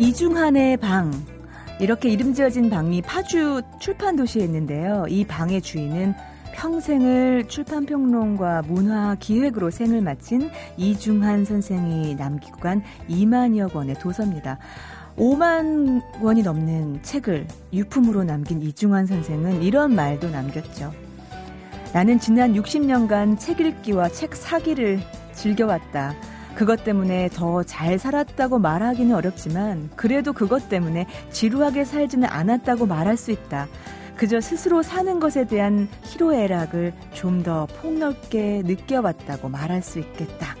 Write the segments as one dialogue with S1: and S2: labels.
S1: 이중한의 방. 이렇게 이름 지어진 방이 파주 출판 도시에 있는데요. 이 방의 주인은 평생을 출판평론과 문화 기획으로 생을 마친 이중한 선생이 남기고 간 2만여 권의 도서입니다. 5만 원이 넘는 책을 유품으로 남긴 이중한 선생은 이런 말도 남겼죠. 나는 지난 60년간 책 읽기와 책 사기를 즐겨왔다. 그것 때문에 더 잘 살았다고 말하기는 어렵지만 그래도 그것 때문에 지루하게 살지는 않았다고 말할 수 있다. 그저 스스로 사는 것에 대한 희로애락을 좀 더 폭넓게 느껴봤다고 말할 수 있겠다.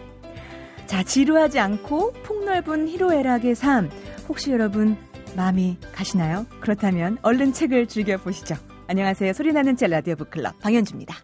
S1: 자, 지루하지 않고 폭넓은 희로애락의 삶. 혹시 여러분 마음이 가시나요? 그렇다면 얼른 책을 즐겨보시죠. 안녕하세요. 소리나는 책 라디오 북클럽 방현주입니다.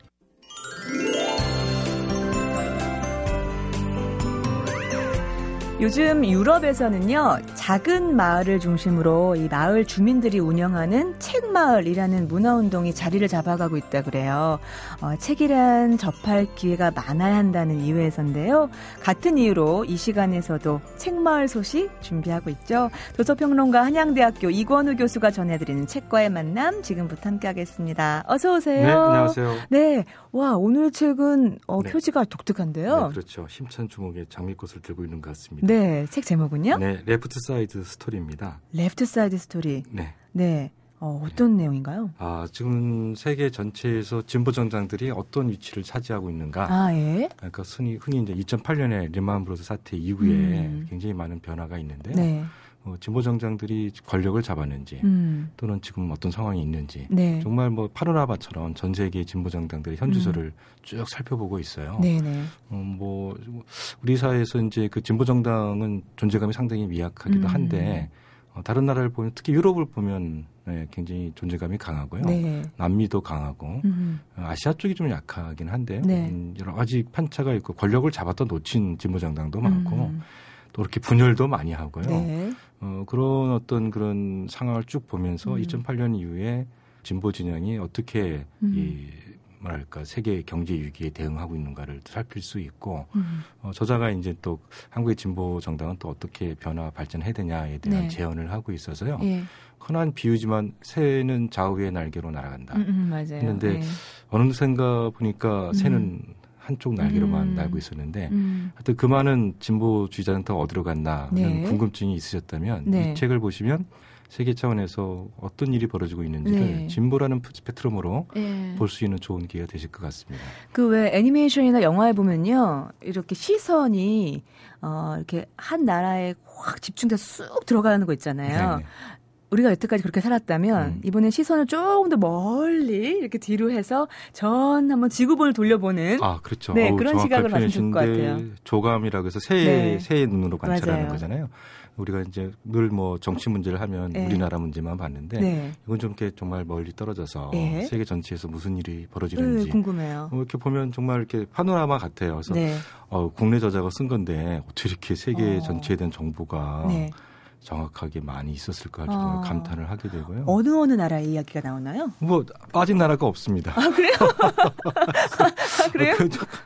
S1: 요즘 유럽에서는요, 작은 마을을 중심으로 이 마을 주민들이 운영하는 책마을이라는 문화운동이 자리를 잡아가고 있다 그래요. 어, 책이란 접할 기회가 많아야 한다는 이유에서인데요. 같은 이유로 이 시간에서도 책마을 소식 준비하고 있죠. 도서평론가 한양대학교 이권우 교수가 전해드리는 책과의 만남 지금부터 함께하겠습니다. 어서 오세요.
S2: 네, 안녕하세요.
S1: 네, 와 오늘 책은 어,
S2: 네.
S1: 표지가 독특한데요.
S2: 네, 그렇죠. 힘찬 주먹에 장미꽃을 들고 있는 것 같습니다.
S1: 네, 책 제목은요?
S2: 네, 레프트 사이드 스토리입니다.
S1: 레프트 사이드 스토리.
S2: 네.
S1: 네. 어, 어떤 내용인가요?
S2: 아, 지금 세계 전체에서 진보 정당들이 어떤 위치를 차지하고 있는가?
S1: 아, 예.
S2: 그러니까 흔히, 흔히 이제 2008년에 리만 브로스 사태 이후에
S1: 음.
S2: 굉장히 많은 변화가 있는데요.
S1: 네.
S2: 어, 진보 정당들이 권력을 잡았는지
S1: 음.
S2: 또는 지금 어떤 상황이 있는지
S1: 네.
S2: 정말 뭐 파노라마처럼 전 세계 진보 정당들의 현주소를 쭉 살펴보고 있어요.
S1: 음. 네, 네.
S2: 음, 뭐 우리 사회에서 이제 그 진보 정당은 존재감이 상당히 미약하기도
S1: 음.
S2: 한데 어, 다른 나라를 보면 특히 유럽을 보면 네, 굉장히 존재감이 강하고요.
S1: 네.
S2: 남미도 강하고
S1: 음.
S2: 어, 아시아 쪽이 좀 약하긴 한데요.
S1: 네.
S2: 음, 여러 가지 편차가 있고 권력을 잡았다 놓친 진보 정당도 많고
S1: 음.
S2: 또 이렇게 분열도 많이 하고요.
S1: 네.
S2: 어, 그런 어떤 그런 상황을 쭉 보면서
S1: 음.
S2: 2008년 이후에 진보 진영이 어떻게
S1: 음.
S2: 이 뭐랄까 세계 경제 위기에 대응하고 있는가를 살필 수 있고
S1: 음.
S2: 어, 저자가 이제 또 한국의 진보 정당은 또 어떻게 변화 발전해야 되냐에 대한
S1: 네.
S2: 제언을 하고 있어서요.
S1: 예.
S2: 흔한 비유지만 새는 좌우의 날개로 날아간다.
S1: 음, 음, 맞아요.
S2: 했는데
S1: 네.
S2: 어느샌가 보니까 새는 한쪽 날개로만
S1: 음.
S2: 날고 있었는데
S1: 음.
S2: 하여튼 그 많은 진보주의자는 더 어디로 갔나 이런
S1: 네.
S2: 궁금증이 있으셨다면
S1: 네.
S2: 이 책을 보시면 세계 차원에서 어떤 일이 벌어지고 있는지를
S1: 네.
S2: 진보라는 스펙트럼으로
S1: 예.
S2: 볼수 있는 좋은 기회가 되실 것 같습니다.
S1: 그 왜 애니메이션이나 영화에 보면요. 이렇게 시선이 어 이렇게 한 나라에 확 집중돼서 쑥 들어가는 거 있잖아요.
S2: 네.
S1: 우리가 여태까지 그렇게 살았다면
S2: 음.
S1: 이번엔 시선을 조금 더 멀리 이렇게 뒤로 해서 전 한번 지구본을 돌려보는
S2: 아, 그렇죠.
S1: 네,
S2: 어우,
S1: 그런 시각을 가지면 것 같아요.
S2: 조감이라고 해서 새의,
S1: 네.
S2: 새의 눈으로 관찰하는
S1: 맞아요.
S2: 거잖아요. 우리가 이제 늘 뭐 정치 문제를 하면
S1: 네.
S2: 우리나라 문제만 봤는데
S1: 네.
S2: 이건 좀 이렇게 정말 멀리 떨어져서
S1: 네.
S2: 세계 전체에서 무슨 일이
S1: 네,
S2: 벌어지는지
S1: 궁금해요.
S2: 어, 이렇게 보면 정말 이렇게 파노라마 같아요. 그래서
S1: 네.
S2: 어, 국내 저자가 쓴 건데 어떻게 이렇게 세계
S1: 어.
S2: 전체에 대한 정보가
S1: 네.
S2: 정확하게 많이 있었을까 정말
S1: 어.
S2: 감탄을 하게 되고요.
S1: 어느 어느 나라의 이야기가 나오나요?
S2: 뭐 빠진 나라가 없습니다.
S1: 아, 그래요? 아, 그래요?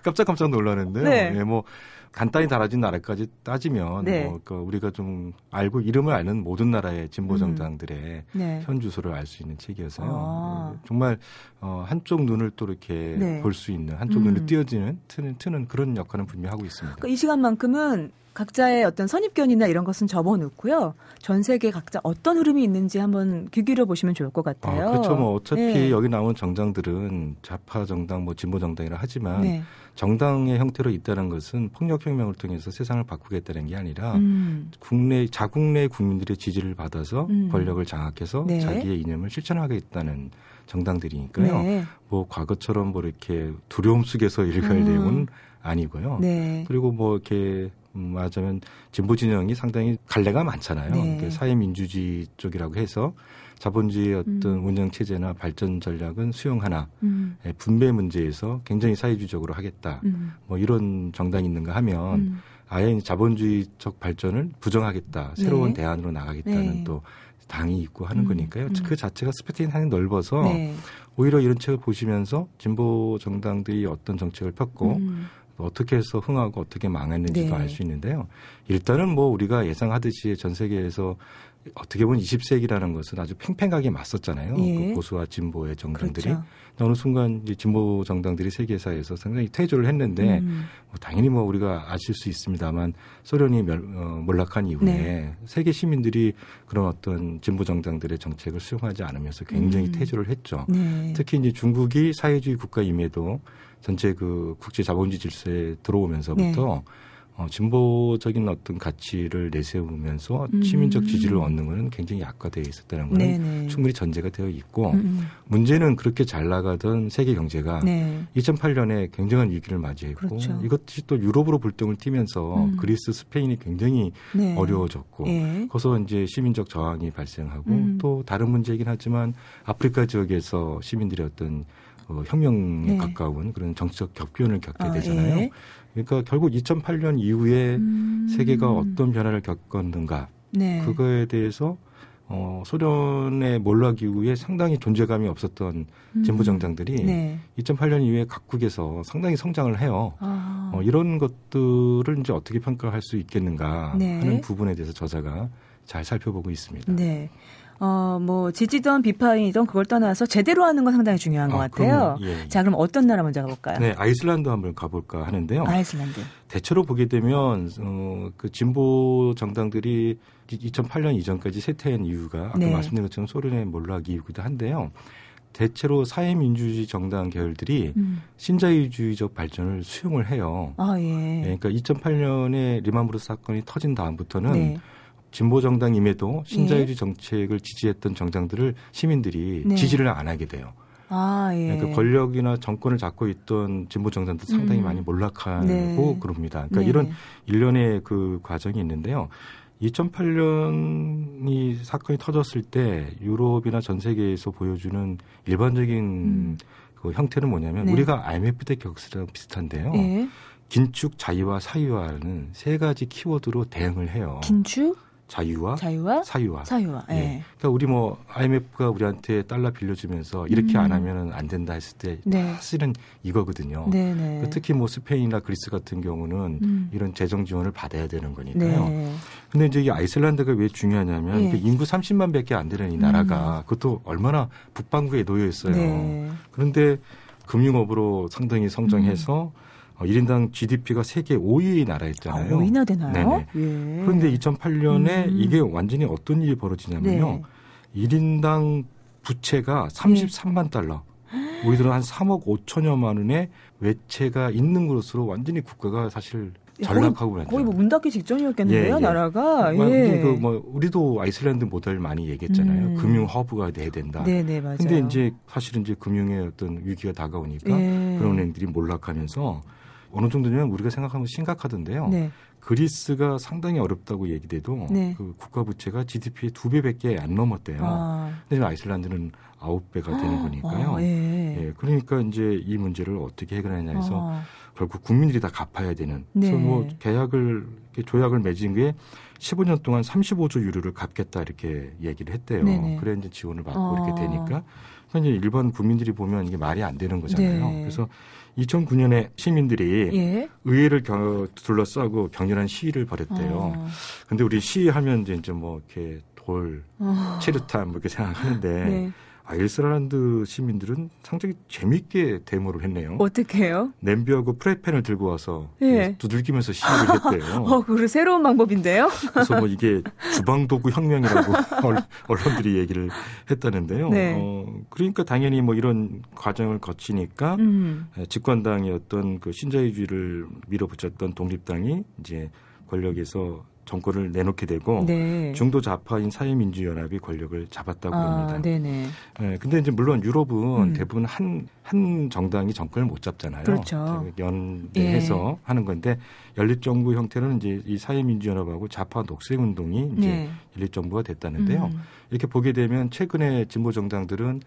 S2: 깜짝깜짝 놀라는데요.
S1: 네.
S2: 예, 뭐 간단히 달아진 나라까지 따지면
S1: 네.
S2: 뭐, 그 우리가 좀 알고 이름을 아는 모든 나라의 진보
S1: 음.
S2: 정당들의
S1: 네.
S2: 현 주소를 알 수 있는 책이어서요.
S1: 아.
S2: 어, 정말 어, 한쪽 눈을 또 이렇게
S1: 네.
S2: 볼수 있는 한쪽
S1: 음.
S2: 눈을 띄어지는 트는, 트는 그런 역할은 분명히 하고 있습니다.
S1: 그러니까 이 시간만큼은 각자의 어떤 선입견이나 이런 것은 접어놓고요. 전 세계 각자 어떤 흐름이 있는지 한번 귀 기울여 보시면 좋을 것 같아요.
S2: 아, 그렇죠. 뭐 어차피
S1: 네.
S2: 여기 나오는 정당들은 좌파 정당, 뭐 진보 정당이라 하지만
S1: 네.
S2: 정당의 형태로 있다는 것은 폭력 혁명을 통해서 세상을 바꾸겠다는 게 아니라
S1: 음.
S2: 국내 자국 내 국민들의 지지를 받아서
S1: 음.
S2: 권력을 장악해서
S1: 네.
S2: 자기의 이념을 실천하겠다는 정당들이니까요.
S1: 네.
S2: 뭐 과거처럼 뭐 이렇게 두려움 속에서 일갈
S1: 음.
S2: 내용은 아니고요.
S1: 네.
S2: 그리고 뭐 이렇게 음, 말하자면 진보 진영이 상당히 갈래가 많잖아요.
S1: 네.
S2: 그 사회민주주의 쪽이라고 해서 자본주의 어떤
S1: 음.
S2: 운영 체제나 발전 전략은 수용하나
S1: 음.
S2: 예, 분배 문제에서 굉장히 사회주의적으로 하겠다.
S1: 음.
S2: 뭐 이런 정당이 있는가 하면
S1: 음.
S2: 아예 자본주의적 발전을 부정하겠다. 새로운
S1: 네.
S2: 대안으로 나가겠다는
S1: 네.
S2: 또 당이 있고 하는
S1: 음,
S2: 거니까요.
S1: 음.
S2: 그 자체가 스펙트럼이 상당히 넓어서
S1: 네.
S2: 오히려 이런 책을 보시면서 진보 정당들이 어떤 정책을 폈고
S1: 음.
S2: 어떻게 해서 흥하고 어떻게 망했는지도
S1: 네.
S2: 알수 있는데요. 일단은 뭐 우리가 예상하듯이 전 세계에서 어떻게 보면 20세기라는 것은 아주 팽팽하게 맞섰잖아요.
S1: 예.
S2: 그 보수와 진보의 정당들이.
S1: 그렇죠.
S2: 어느 순간 이제 진보 정당들이 세계사에서 상당히 퇴조를 했는데
S1: 음.
S2: 뭐 당연히 뭐 우리가 아실 수 있습니다만 소련이 멸, 어, 몰락한 이후에
S1: 네.
S2: 세계 시민들이 그런 어떤 진보 정당들의 정책을 수용하지 않으면서 굉장히
S1: 음.
S2: 퇴조를 했죠.
S1: 네.
S2: 특히 이제 중국이 사회주의 국가임에도 전체 그 국제 자본주의 질서에 들어오면서부터
S1: 네.
S2: 어, 진보적인 어떤 가치를 내세우면서
S1: 음.
S2: 시민적 지지를 얻는 것은 굉장히 약화되어 있었다는 것은
S1: 네네.
S2: 충분히 전제가 되어 있고
S1: 음,
S2: 문제는 그렇게 잘 나가던 세계 경제가
S1: 음. 네.
S2: 2008년에 굉장한 위기를 맞이했고
S1: 그렇죠.
S2: 이것이 또 유럽으로 불똥을 튀면서
S1: 음.
S2: 그리스, 스페인이 굉장히
S1: 네.
S2: 어려워졌고
S1: 예.
S2: 거기서 이제 시민적 저항이 발생하고
S1: 음.
S2: 또 다른 문제이긴 하지만 아프리카 지역에서 시민들이 어떤 어, 혁명에
S1: 네.
S2: 가까운 그런 정치적 격변을 겪게
S1: 아,
S2: 되잖아요.
S1: 예.
S2: 그러니까 결국 2008년 이후에
S1: 음.
S2: 세계가 어떤 변화를 겪었는가
S1: 네.
S2: 그거에 대해서 어, 소련의 몰락 이후에 상당히 존재감이 없었던
S1: 음.
S2: 진보 정당들이
S1: 네.
S2: 2008년 이후에 각국에서 상당히 성장을 해요.
S1: 아.
S2: 어, 이런 것들을 이제 어떻게 평가할 수 있겠는가
S1: 네.
S2: 하는 부분에 대해서 저자가 잘 살펴보고 있습니다.
S1: 네. 어, 뭐, 지지던 비판이던 그걸 떠나서 제대로 하는 건 상당히 중요한 것
S2: 아,
S1: 같아요.
S2: 그럼요. 예, 예.
S1: 자, 그럼 어떤 나라 먼저 가볼까요?
S2: 네, 아이슬란드 한번 가볼까 하는데요.
S1: 아이슬란드.
S2: 대체로 보게 되면 어, 그 진보 정당들이 2008년 이전까지 쇠퇴한 이유가 아까
S1: 네.
S2: 말씀드린 것처럼 소련의 몰락 이유기도 한데요. 대체로 사회민주주의 정당 계열들이
S1: 음.
S2: 신자유주의적 발전을 수용을 해요.
S1: 아, 예.
S2: 예, 그러니까 2008년에 리만 브로스 사건이 터진 다음부터는
S1: 네.
S2: 진보 정당임에도 신자유주의 정책을 지지했던 정당들을 시민들이
S1: 네.
S2: 지지를 안 하게 돼요.
S1: 아, 예.
S2: 그러니까 권력이나 정권을 잡고 있던 진보 정당도 상당히
S1: 음.
S2: 많이 몰락하고
S1: 네.
S2: 그럽니다. 그러니까
S1: 네.
S2: 이런 일련의 그 과정이 있는데요. 2008년이 사건이 터졌을 때 유럽이나 전 세계에서 보여주는 일반적인
S1: 음.
S2: 그 형태는 뭐냐면
S1: 네.
S2: 우리가 IMF 때 격스랑 비슷한데요.
S1: 예.
S2: 긴축, 자유와 사유화는 세 가지 키워드로 대응을 해요.
S1: 긴축,
S2: 자유와
S1: 자유와
S2: 사유화.
S1: 사유화. 예.
S2: 예. 그러니까 우리 뭐 IMF가 우리한테 달러 빌려주면서 이렇게
S1: 음.
S2: 안 하면은 안 된다 했을 때
S1: 네.
S2: 사실은 이거거든요.
S1: 네, 네.
S2: 그 특히 뭐 스페인이나 그리스 같은 경우는
S1: 음.
S2: 이런 재정 지원을 받아야 되는 거니까요.
S1: 네.
S2: 근데 이제 이 아이슬란드가 왜 중요하냐면
S1: 예.
S2: 그 인구 30만밖에 안 되는 이 나라가 그것도 얼마나 북반구에 놓여 있어요.
S1: 음. 네.
S2: 그런데 금융업으로 상당히 성장해서 어, 1인당 GDP가 세계 5위
S1: 아,
S2: 나라였잖아요.
S1: 오이나 되나요?
S2: 네네.
S1: 예.
S2: 그런데 2008년에
S1: 음.
S2: 이게 완전히 어떤 일이 벌어지냐면요.
S1: 네.
S2: 1인당 부채가 33만 달러. 우리들은 한 3억 5천여만 원의 외채가 있는 것으로 완전히 국가가 사실 전락하고 그랬죠.
S1: 거의 뭐문 닫기 직전이었겠는데요,
S2: 예, 예.
S1: 나라가.
S2: 뭐,
S1: 예.
S2: 그 뭐, 우리도 아이슬란드 모델 많이 얘기했잖아요.
S1: 음.
S2: 금융 허브가 돼야 된다.
S1: 네, 네, 맞아요.
S2: 근데 이제 사실은 이제 금융의 어떤 위기가 다가오니까
S1: 예.
S2: 그런 은행들이 몰락하면서 어느 정도냐면 우리가 생각하면 심각하던데요.
S1: 네.
S2: 그리스가 상당히 어렵다고 얘기돼도
S1: 네.
S2: 그 국가 부채가 GDP의 두 배밖에 안 넘었대요.
S1: 아.
S2: 근데 지금 아이슬란드는 아홉 배가 되는 거니까요.
S1: 아, 예.
S2: 예, 그러니까 이제 이 문제를 어떻게 해결하냐 해서
S1: 아.
S2: 결국 국민들이 다 갚아야 되는.
S1: 네.
S2: 그래서 뭐 계약을 조약을 맺은 게 15년 동안 35조 유로를 갚겠다 이렇게 얘기를 했대요.
S1: 네네.
S2: 그래 이제 지원을 받고
S1: 어.
S2: 이렇게 되니까 그러니까 이제 일반 국민들이 보면 이게 말이 안 되는 거잖아요.
S1: 네.
S2: 그래서 2009년에 시민들이
S1: 예.
S2: 의회를 겨- 둘러싸고 격렬한 시위를 벌였대요.
S1: 어.
S2: 근데 우리 시위하면 이제 뭐 이렇게 돌,
S1: 어.
S2: 체류탄 뭐 이렇게 생각하는데
S1: 네.
S2: 아이슬란드 시민들은 상당히 재밌게 데모를 했네요.
S1: 어떻게 해요?
S2: 냄비하고 프라이팬을 들고 와서
S1: 예.
S2: 두들기면서 시위를 했대요.
S1: 어, 그래 새로운 방법인데요.
S2: 그래서 뭐 이게 주방 도구 혁명이라고 언- 언론들이 얘기를 했다는데요.
S1: 네.
S2: 어, 그러니까 당연히 뭐 이런 과정을 거치니까
S1: 음.
S2: 에, 집권당이었던 그 신자유주의를 밀어붙였던 독립당이 이제 권력에서 정권을 내놓게 되고
S1: 네.
S2: 중도 좌파인 사회민주연합이 권력을 잡았다고
S1: 아,
S2: 합니다.
S1: 네네.
S2: 예, 근데 이제 물론 유럽은
S1: 음.
S2: 대부분 한, 한 정당이 정권을 못 잡잖아요.
S1: 그렇죠.
S2: 연대해서 하는 건데 연립정부 형태는 이제 이 사회민주연합하고 좌파 녹색운동이 이제
S1: 네.
S2: 연립정부가 됐다는데요.
S1: 음.
S2: 이렇게 보게 되면 최근에 진보 정당들은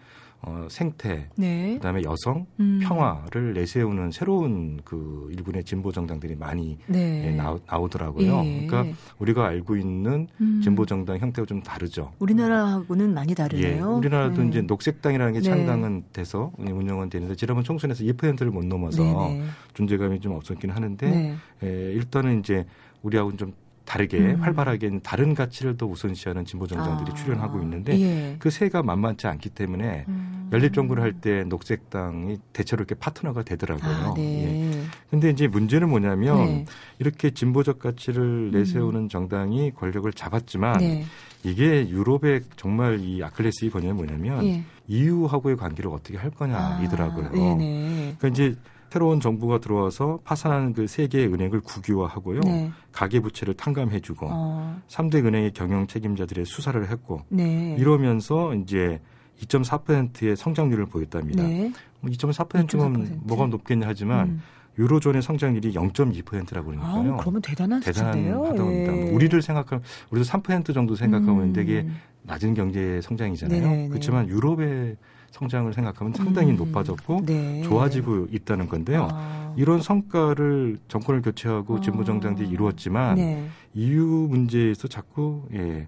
S2: 어, 생태,
S1: 네.
S2: 그다음에 여성,
S1: 음.
S2: 평화를 내세우는 새로운 그 일군의 진보 정당들이 많이
S1: 네.
S2: 예, 나오, 나오더라고요.
S1: 예.
S2: 그러니까 우리가 알고 있는
S1: 음.
S2: 진보 정당 형태가 좀 다르죠.
S1: 우리나라하고는 많이
S2: 예,
S1: 다르네요.
S2: 우리나라도
S1: 네.
S2: 이제 녹색당이라는 게
S1: 네.
S2: 창당은 돼서 운영은 되는데 지난번 총선에서 2%를 못 넘어서
S1: 네네.
S2: 존재감이 좀 없었긴 하는데
S1: 네.
S2: 에, 일단은 이제 우리하고는 좀 다르게
S1: 음.
S2: 활발하게 다른 가치를 더 우선시하는 진보 정당들이
S1: 아.
S2: 출연하고 있는데
S1: 예.
S2: 그 세가 만만치 않기 때문에
S1: 음.
S2: 연립 정부를 할 때 녹색당이 대체로 이렇게 파트너가 되더라고요.
S1: 아,
S2: 예.
S1: 네.
S2: 근데 이제 문제는 뭐냐면
S1: 네.
S2: 이렇게 진보적 가치를 내세우는 정당이 권력을 잡았지만
S1: 네.
S2: 이게 유럽의 정말 이 아클레스의 번역이 뭐냐면
S1: 예.
S2: EU하고의 관계를 어떻게 할 거냐이더라고요.
S1: 아.
S2: 그러니까 이제 새로운 정부가 들어와서 파산한 그 세계의 은행을 국유화하고요.
S1: 네.
S2: 가계 부채를 탕감해 주고
S1: 어,
S2: 삼 3대 은행의 경영 책임자들의 수사를 했고
S1: 네.
S2: 이러면서 이제 2.4%의 성장률을 보였답니다.
S1: 네.
S2: 뭐 2.4%면
S1: 2.4%.
S2: 뭐가 높겠냐 하지만
S1: 음.
S2: 유로존의 성장률이 0.2%라고
S1: 아,
S2: 그러니까요.
S1: 그러면 대단한.
S2: 대단하다고 합니다.
S1: 예.
S2: 뭐 우리를 생각하면 우리도 3% 정도 생각하면
S1: 음.
S2: 되게 낮은 경제 성장이잖아요.
S1: 네네네.
S2: 그렇지만 유럽의 성장을 생각하면 상당히
S1: 음.
S2: 높아졌고
S1: 네.
S2: 좋아지고 있다는 건데요.
S1: 아.
S2: 이런 성과를 정권을 교체하고
S1: 아.
S2: 진보 정당들이 이루었지만
S1: 네.
S2: EU 문제에서 자꾸 예,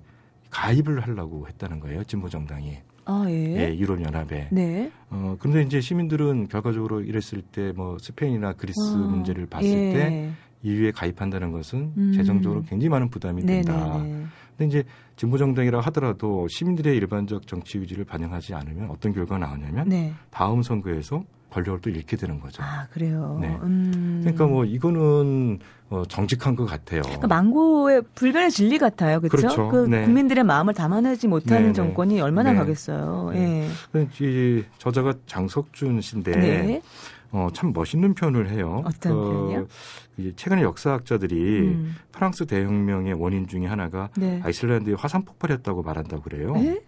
S2: 가입을 하려고 했다는 거예요. 진보 정당이
S1: 아, 예.
S2: 예, 유럽 연합에.
S1: 네.
S2: 어, 그런데 이제 시민들은 결과적으로 이랬을 때 뭐 스페인이나 그리스
S1: 아,
S2: 문제를 봤을
S1: 예.
S2: 때 EU에 가입한다는 것은
S1: 음.
S2: 재정적으로 굉장히 많은 부담이 된다.
S1: 네네네.
S2: 근데 이제 진보 정당이라 하더라도 시민들의 일반적 정치 의지를 반영하지 않으면 어떤 결과가 나오냐면
S1: 네.
S2: 다음 선거에서 권력을 또 잃게 되는 거죠.
S1: 아, 그래요.
S2: 네.
S1: 음.
S2: 그러니까 뭐 이거는 어, 정직한 것 같아요.
S1: 그러니까 망고의 불변의 진리 같아요. 그렇죠?
S2: 그렇죠.
S1: 그
S2: 네.
S1: 국민들의 마음을 담아내지 못하는
S2: 네, 네.
S1: 정권이 얼마나
S2: 네.
S1: 가겠어요.
S2: 네.
S1: 예.
S2: 이 저자가 장석준 씨인데
S1: 네.
S2: 어, 참 멋있는 표현을 해요.
S1: 어떤 표현이요?
S2: 이 최근에 역사학자들이
S1: 음.
S2: 프랑스 대혁명의 원인 중에 하나가
S1: 네.
S2: 아이슬란드의 화산 폭발이었다고 말한다고 그래요.
S1: 예?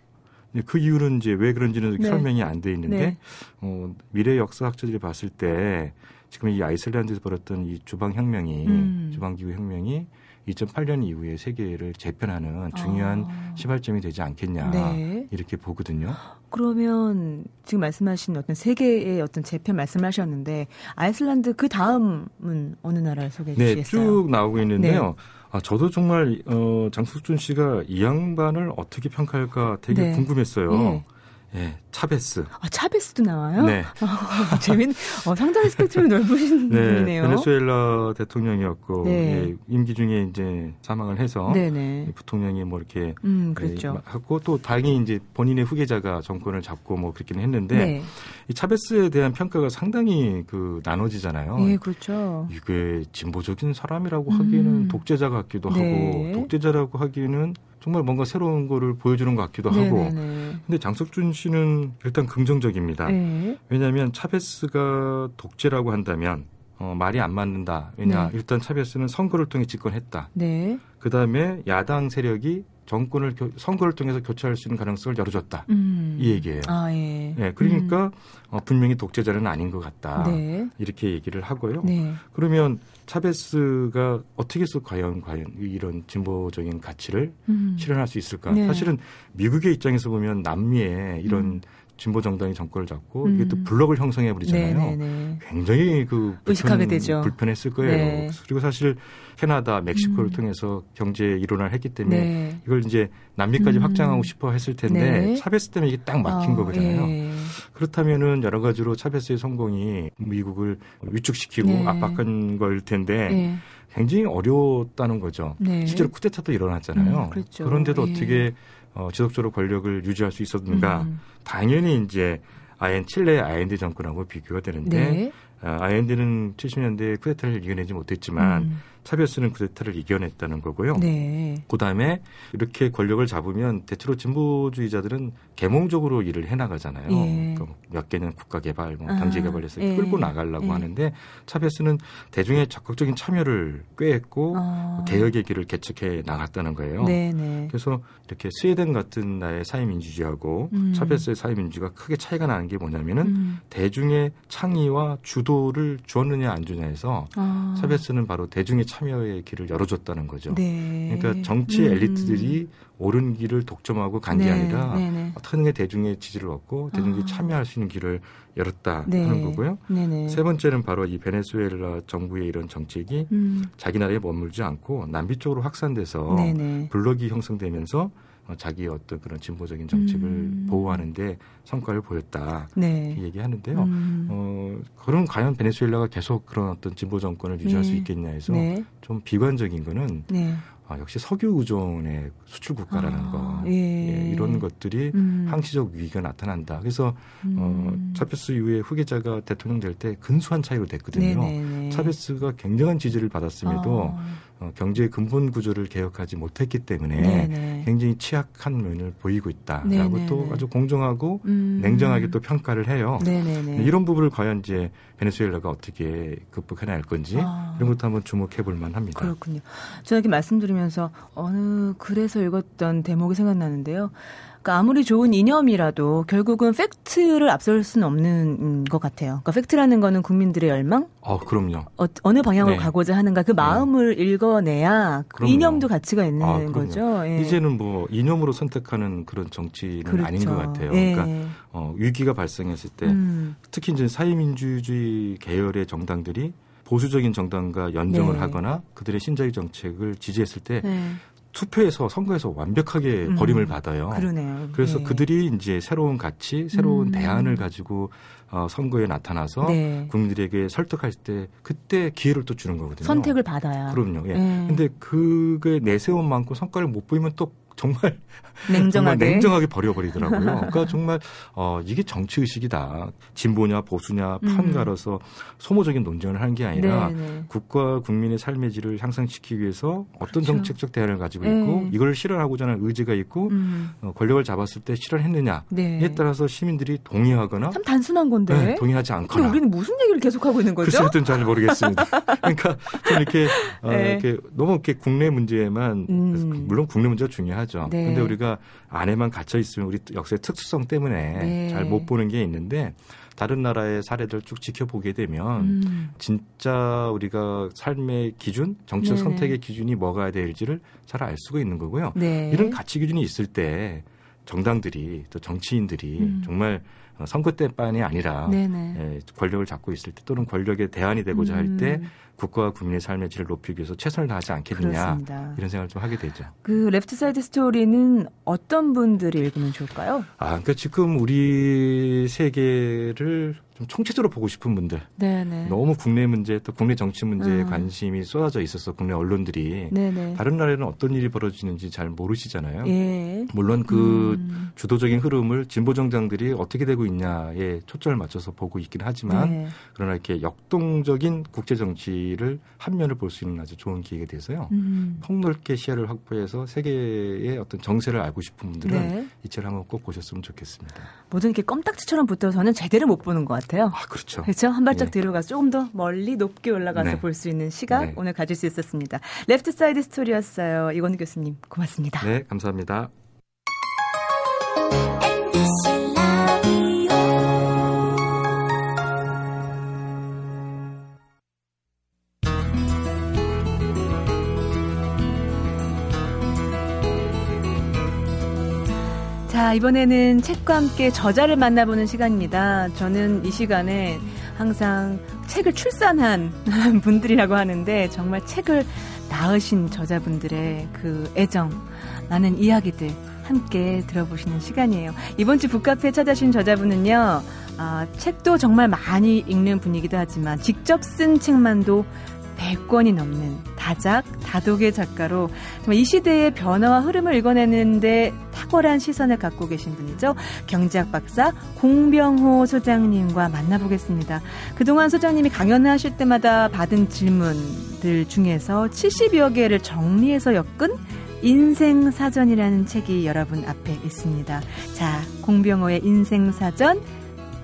S2: 근데 그 이유는 이제 왜 그런지는
S1: 네.
S2: 설명이 안 돼 있는데
S1: 네.
S2: 어, 미래 역사학자들이 봤을 때 지금 이 아이슬란드에서 벌었던 이 주방 혁명이
S1: 음.
S2: 주방 기후 혁명이 2008년 이후에 세계를 재편하는 중요한
S1: 아.
S2: 시발점이 되지 않겠냐
S1: 네.
S2: 이렇게 보거든요.
S1: 그러면 지금 말씀하신 어떤 세계의 어떤 재편 말씀하셨는데 아이슬란드 그 다음은 어느 나라를 소개해
S2: 네,
S1: 주시겠어요?
S2: 쭉 나오고 있는데요. 아, 저도 정말 어, 장숙준 씨가 이 양반을 어떻게 평가할까 되게
S1: 네.
S2: 궁금했어요.
S1: 예.
S2: 예, 차베스.
S1: 아, 차베스도 나와요?
S2: 네.
S1: 아, 재밌, 어, 상당히 스펙트럼이 넓으신
S2: 네,
S1: 분이네요.
S2: 베네수엘라 대통령이었고
S1: 네.
S2: 예, 임기 중에 이제 사망을 해서
S1: 네네.
S2: 이 부통령이 뭐 이렇게
S1: 음,
S2: 예,
S1: 그렇죠.
S2: 하고 또 다행히 이제 본인의 후계자가 정권을 잡고 뭐 그렇긴 했는데
S1: 네.
S2: 이 차베스에 대한 평가가 상당히 그 나눠지잖아요.
S1: 예, 그렇죠.
S2: 이게 진보적인 사람이라고
S1: 음.
S2: 하기에는 독재자 같기도
S1: 네.
S2: 하고 독재자라고 하기에는 정말 뭔가 새로운 거를 보여주는 것 같기도 하고
S1: 네네네.
S2: 근데 장석준 씨는 일단 긍정적입니다.
S1: 네.
S2: 왜냐하면 차베스가 독재라고 한다면 어, 말이 안 맞는다. 왜냐
S1: 네.
S2: 일단 차베스는 선거를 통해 집권했다.
S1: 네.
S2: 그 다음에 야당 세력이 정권을 교- 선거를 통해서 교체할 수 있는 가능성을 열어줬다.
S1: 음.
S2: 이 얘기예요.
S1: 아, 예.
S2: 네, 그러니까 어, 분명히 독재자는 아닌 것 같다.
S1: 네.
S2: 이렇게 얘기를 하고요.
S1: 네.
S2: 그러면 차베스가 어떻게 해서 과연 과연 이런 진보적인 가치를
S1: 음.
S2: 실현할 수 있을까?
S1: 네.
S2: 사실은 미국의 입장에서 보면 남미에 이런
S1: 음.
S2: 진보 정당이 정권을 잡고
S1: 음.
S2: 이게 또 블록을 형성해 버리잖아요.
S1: 네네네.
S2: 굉장히 그
S1: 되죠.
S2: 불편했을 거예요.
S1: 네.
S2: 그리고 사실 캐나다, 멕시코를
S1: 음.
S2: 통해서 경제 일원화를 했기 때문에
S1: 네.
S2: 이걸 이제 남미까지
S1: 음.
S2: 확장하고 싶어 했을 텐데
S1: 네.
S2: 차베스 때문에 이게 딱 막힌
S1: 아,
S2: 거거든요.
S1: 예.
S2: 그렇다면은 여러 가지로 차베스의 성공이 미국을 위축시키고
S1: 네.
S2: 압박한 거일 텐데
S1: 예.
S2: 굉장히 어려웠다는 거죠.
S1: 네.
S2: 실제로 쿠데타도 일어났잖아요.
S1: 음, 그렇죠.
S2: 그런데도
S1: 예.
S2: 어떻게 어, 지속적으로 권력을 유지할 수 있었는가?
S1: 음.
S2: 당연히 이제 아엔 칠레의 아엔드 정권하고 비교가 되는데
S1: 네.
S2: 어, 아엔드는 70년대에 쿠데타를 이겨내지 못했지만
S1: 음.
S2: 차베스는 쿠데타를 이겨냈다는 거고요.
S1: 네.
S2: 그다음에 이렇게 권력을 잡으면 대체로 진보주의자들은 계몽적으로 일을 해나가잖아요.
S1: 예.
S2: 그몇 개는 국가 개발, 뭐
S1: 아,
S2: 경제개발에서
S1: 예.
S2: 끌고 나가려고
S1: 예.
S2: 하는데 차베스는 대중의 적극적인 참여를 꾀했고
S1: 아.
S2: 개혁의 길을 개척해 나갔다는 거예요.
S1: 네네.
S2: 그래서 이렇게 스웨덴 같은 나라의 사회민주주의하고
S1: 음.
S2: 차베스의 사회민주주의가 크게 차이가 나는 게 뭐냐면은
S1: 음.
S2: 대중의 창의와 주도를 주었느냐 안 주냐에서
S1: 아.
S2: 차베스는 바로 대중의 참여의 길을 열어줬다는 거죠.
S1: 네.
S2: 그러니까 정치
S1: 음.
S2: 엘리트들이 옳은 길을 독점하고 간게
S1: 네,
S2: 아니라
S1: 네네.
S2: 어떻게 대중의 지지를 얻고 대중들이
S1: 아.
S2: 참여할 수 있는 길을 열었다
S1: 네.
S2: 하는 거고요.
S1: 네네.
S2: 세 번째는 바로 이 베네수엘라 정부의 이런 정책이
S1: 음.
S2: 자기 나라에 머물지 않고 남미 쪽으로 확산돼서
S1: 네네.
S2: 블록이 형성되면서 어, 자기의 어떤 그런 진보적인 정책을
S1: 음.
S2: 보호하는데 성과를 보였다.
S1: 네.
S2: 이 얘기하는데요.
S1: 음.
S2: 어, 그럼 과연 베네수엘라가 계속 그런 어떤 진보 정권을 유지할
S1: 네.
S2: 수 있겠냐 해서
S1: 네.
S2: 좀 비관적인 거는
S1: 네.
S2: 아, 역시 석유 의존의 수출 국가라는
S1: 아,
S2: 거
S1: 예.
S2: 예, 이런 것들이
S1: 음.
S2: 항시적 위기가 나타난다. 그래서 어,
S1: 음.
S2: 차베스 이후에 후계자가 대통령 될 때 근소한 차이로 됐거든요.
S1: 네네네.
S2: 차베스가 굉장한 지지를 받았음에도
S1: 아.
S2: 어, 경제의 근본 구조를 개혁하지 못했기 때문에
S1: 네네.
S2: 굉장히 취약한 면을 보이고 있다라고
S1: 네네.
S2: 또 아주 공정하고
S1: 음.
S2: 냉정하게 또 평가를 해요.
S1: 네네네.
S2: 이런 부분을 과연 이제 베네수엘라가 어떻게 극복해낼 건지
S1: 아.
S2: 이런 것도 한번 주목해 볼 만합니다.
S1: 그렇군요. 제가 이렇게 말씀드리면서 어느 글에서 읽었던 대목이 생각나는데요. 그러니까 아무리 좋은 이념이라도 결국은 팩트를 앞설 수는 없는 음, 것 같아요. 그러니까 팩트라는 거는 국민들의 열망,
S2: 어, 그럼요.
S1: 어, 느 방향으로
S2: 네.
S1: 가고자 하는가 그 마음을 읽어내야 그
S2: 그럼요.
S1: 이념도 가치가 있는
S2: 아.
S1: 거죠. 예.
S2: 이제는 뭐 이념으로 선택하는 그런 정치는
S1: 그렇죠.
S2: 아닌 것 같아요.
S1: 예.
S2: 그러니까 어, 위기가 발생했을 때
S1: 음,
S2: 특히 이제 사회민주주의 계열의 정당들이 보수적인 정당과 연정을
S1: 네.
S2: 하거나 그들의 신자유 정책을 지지했을 때
S1: 네.
S2: 투표에서 선거에서 완벽하게
S1: 음,
S2: 버림을 받아요.
S1: 그러네요.
S2: 그래서
S1: 예.
S2: 그들이 이제 새로운 가치, 새로운
S1: 음.
S2: 대안을 가지고 어, 선거에 나타나서
S1: 네.
S2: 국민들에게 설득할 때 그때 기회를 또 주는 거거든요.
S1: 선택을 받아야.
S2: 그럼요. 예.
S1: 예.
S2: 근데 그게 내세운 만큼 성과를 못 보이면 또 정말
S1: 냉정하게.
S2: 정말 냉정하게 버려버리더라고요. 그러니까 정말 어 이게 정치 의식이다. 진보냐 보수냐 판
S1: 음.
S2: 소모적인 논쟁을 하는 게 아니라
S1: 네네.
S2: 국가 국민의 삶의 질을 향상시키기 위해서 어떤
S1: 그렇죠.
S2: 정책적 대안을 가지고
S1: 네.
S2: 있고 이걸 실현하고자 하는 의지가 있고
S1: 음,
S2: 어, 권력을 잡았을 때 실현했느냐에
S1: 네.
S2: 따라서 시민들이 동의하거나
S1: 참 단순한 건데.
S2: 네, 동의하지 않거나
S1: 우리는 무슨 얘기를 계속 하고 있는 거죠?
S2: 글쎄 하여튼 잘 모르겠습니다. 그러니까 좀 이렇게, 어,
S1: 네.
S2: 이렇게 너무 이렇게 국내 문제만
S1: 음.
S2: 물론 국내 문제가 중요하죠.
S1: 네.
S2: 근데 우리가 안에만 갇혀 있으면 우리 역사의 특수성 때문에
S1: 네.
S2: 잘못 보는 게 있는데 다른 나라의 사례들 쭉 지켜보게 되면
S1: 음,
S2: 진짜 우리가 삶의 기준, 정치적
S1: 네네.
S2: 선택의 기준이 뭐가 될지를 잘 알 수가 있는 거고요.
S1: 네.
S2: 이런 가치 기준이 있을 때 정당들이 또 정치인들이
S1: 음.
S2: 정말 어, 선거 때만이 아니라. 예, 권력을 잡고 있을 때 또는 권력의 대안이 되고자 할때
S1: 음,
S2: 국가와 국민의 삶의 질을 높이기 위해서 최선을 다하지 않겠느냐
S1: 그렇습니다.
S2: 이런 생각을 좀 하게 되죠.
S1: 그 레프트 사이드 스토리는 어떤 분들이 읽으면 좋을까요?
S2: 아, 그러니까 지금 우리 세계를 좀 총체적으로 보고 싶은 분들,
S1: 네네.
S2: 너무 국내 문제 또 국내 정치 문제에
S1: 음.
S2: 관심이 쏟아져 있어서 국내 언론들이
S1: 네네.
S2: 다른 나라에는 어떤 일이 벌어지는지 잘 모르시잖아요.
S1: 예.
S2: 물론 그
S1: 음,
S2: 주도적인 흐름을 진보 정당들이 어떻게 되고 있냐에 초점을 맞춰서 보고 있긴 하지만
S1: 네.
S2: 그러나 이렇게 역동적인 국제 정치를 한 면을 볼 수 있는 아주 좋은 기회가 돼서요.
S1: 음,
S2: 폭넓게 시야를 확보해서 세계의 어떤 정세를 알고 싶은 분들은
S1: 네.
S2: 이 책을 한번 꼭 보셨으면 좋겠습니다.
S1: 모든 게 껌딱지처럼 붙어서는 제대로 못 보는 것 같아요.
S2: 아, 그렇죠.
S1: 그렇죠. 한 발짝
S2: 예.
S1: 뒤로 가서 조금 더 멀리 높게 올라가서
S2: 네.
S1: 볼수 있는 시각
S2: 네.
S1: 오늘 가질 수 있었습니다. 레프트 사이드 스토리였어요. 이건우 교수님 고맙습니다.
S2: 네, 감사합니다.
S1: 이번에는 책과 함께 저자를 만나보는 시간입니다. 저는 이 시간에 항상 책을 출산한 분들이라고 하는데 정말 책을 낳으신 저자분들의 그 애정, 많은 이야기들 함께 들어보시는 시간이에요. 이번 주 북카페에 찾아주신 저자분은요, 아, 책도 정말 많이 읽는 분이기도 하지만 직접 쓴 책만도 100권이 넘는 다작, 다독의 작가로 이 시대의 변화와 흐름을 읽어내는데 탁월한 시선을 갖고 계신 분이죠. 경제학 박사 공병호 소장님과 만나보겠습니다. 그동안 소장님이 강연을 하실 때마다 받은 질문들 중에서 70여 개를 정리해서 엮은 인생 사전이라는 책이 여러분 앞에 있습니다. 자, 공병호의 인생 사전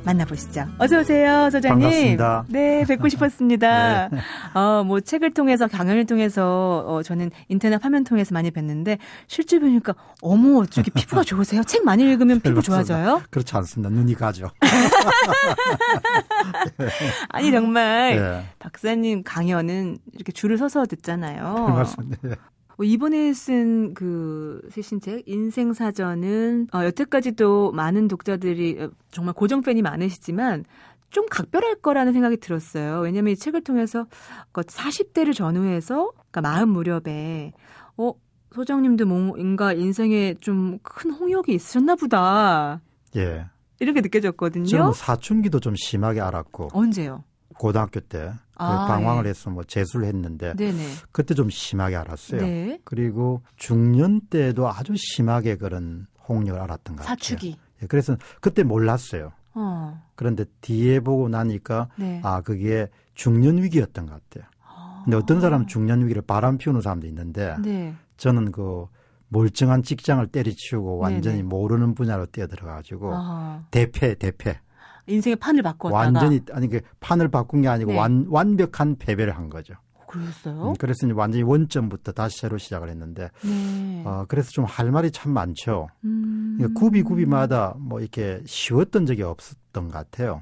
S1: 만나보시죠. 어서 오세요, 소장님.
S3: 반갑습니다.
S1: 네, 뵙고 싶었습니다. 어, 뭐 책을 통해서 강연을 통해서 어, 저는 인터넷 화면 통해서 많이 뵀는데 실제 보니까 어머, 저기 피부가 좋으세요? 책 많이 읽으면 피부 좋아져요?
S3: 그렇지 않습니다. 눈이 가죠.
S1: 아니 정말
S3: 예.
S1: 박사님 강연은 이렇게 줄을 서서 듣잖아요.
S3: 맞습니다. 예.
S1: 어, 이번에 쓴그 쓰신 책 인생 사전은 어, 여태까지도 많은 독자들이 어, 정말 고정 팬이 많으시지만 좀 각별할 거라는 생각이 들었어요. 왜냐하면 이 책을 통해서 그 40대를 전후해서 그러니까 마흔 무렵에 어 소장님도 뭔가 인생에 좀 큰 홍역이 있으셨나 보다.
S3: 예.
S1: 이렇게 느껴졌거든요.
S3: 저는 사춘기도 좀 심하게 알았고
S1: 언제요?
S3: 고등학교 때그
S1: 아,
S3: 방황을
S1: 예.
S3: 해서 뭐 재수를 했는데
S1: 네네.
S3: 그때 좀 심하게 알았어요.
S1: 네.
S3: 그리고 중년 때도 아주 심하게 그런 홍역을 알았던 것 같아요.
S1: 사축이.
S3: 예, 그래서 그때 몰랐어요.
S1: 어.
S3: 그런데 뒤에 보고 나니까
S1: 네.
S3: 아 그게 중년 위기였던 것 같아요. 근데 어떤 사람은 중년 위기를 바람 피우는 사람도 있는데
S1: 네.
S3: 저는 그 멀쩡한 직장을 때리치우고 완전히
S1: 네네.
S3: 모르는 분야로 뛰어들어가지고
S1: 아,
S3: 대패 대패
S1: 인생의 판을 바꿨다가
S3: 완전히 아니 그 판을 바꾼 게 아니고
S1: 네.
S3: 완, 완벽한 패배를 한 거죠.
S1: 어, 그러셨어요?
S3: 음, 그래서 이제 완전히 원점부터 다시 새로 시작을 했는데
S1: 네.
S3: 어, 그래서 좀 할 말이 참 많죠.
S1: 음.
S3: 그러니까 구비 구비마다 뭐 이렇게 쉬웠던 적이 없었던 것 같아요.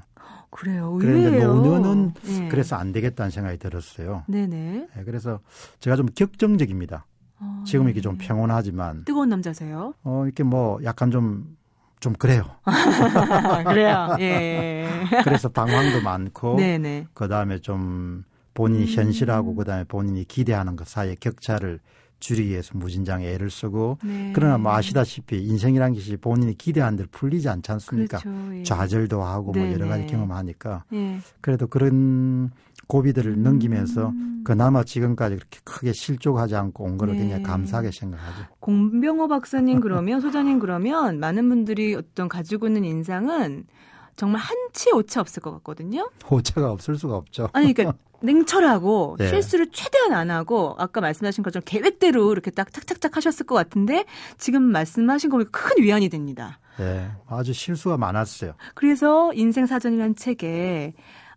S1: 그래요.
S3: 그런데. 노년은
S1: 네.
S3: 그래서 안 되겠다는 생각이 들었어요.
S1: 네네.
S3: 예, 그래서 제가 좀 격정적입니다.
S1: 아,
S3: 지금 이렇게 좀
S1: 네.
S3: 평온하지만
S1: 뜨거운 남자세요?
S3: 어 이렇게 뭐 약간 좀 좀 그래요.
S1: 그래요. 예.
S3: 그래서 방황도 많고
S1: 네네.
S3: 그다음에 좀 본인이
S1: 음.
S3: 현실하고 그다음에 본인이 기대하는 것 사이의 격차를 줄이기 위해서 무진장에 애를 쓰고
S1: 네.
S3: 그러나 뭐 아시다시피 인생이란 것이 본인이 기대한 대로 풀리지 않지 않습니까?
S1: 그렇죠. 예.
S3: 좌절도 하고 뭐 여러 가지
S1: 네네.
S3: 경험하니까
S1: 예.
S3: 그래도 그런 고비들을 넘기면서
S1: 음.
S3: 그나마 지금까지 그렇게 크게 실족하지 않고 온 거를
S1: 네.
S3: 굉장히 감사하게 생각하죠.
S1: 공병호 박사님 그러면 소장님 그러면 많은 분들이 어떤 가지고 있는 인상은 정말 한치 오차 없을 것 같거든요.
S3: 호차가 없을 수가 없죠.
S1: 아니 그러니까 냉철하고
S3: 네.
S1: 실수를 최대한 안 하고 아까 말씀하신 것처럼 계획대로 이렇게 딱 착착착 하셨을 것 같은데 지금 말씀하신 거 보니까 큰 위안이 됩니다.
S3: 예, 아주 실수가 많았어요.
S1: 그래서 인생 사전이라는 책에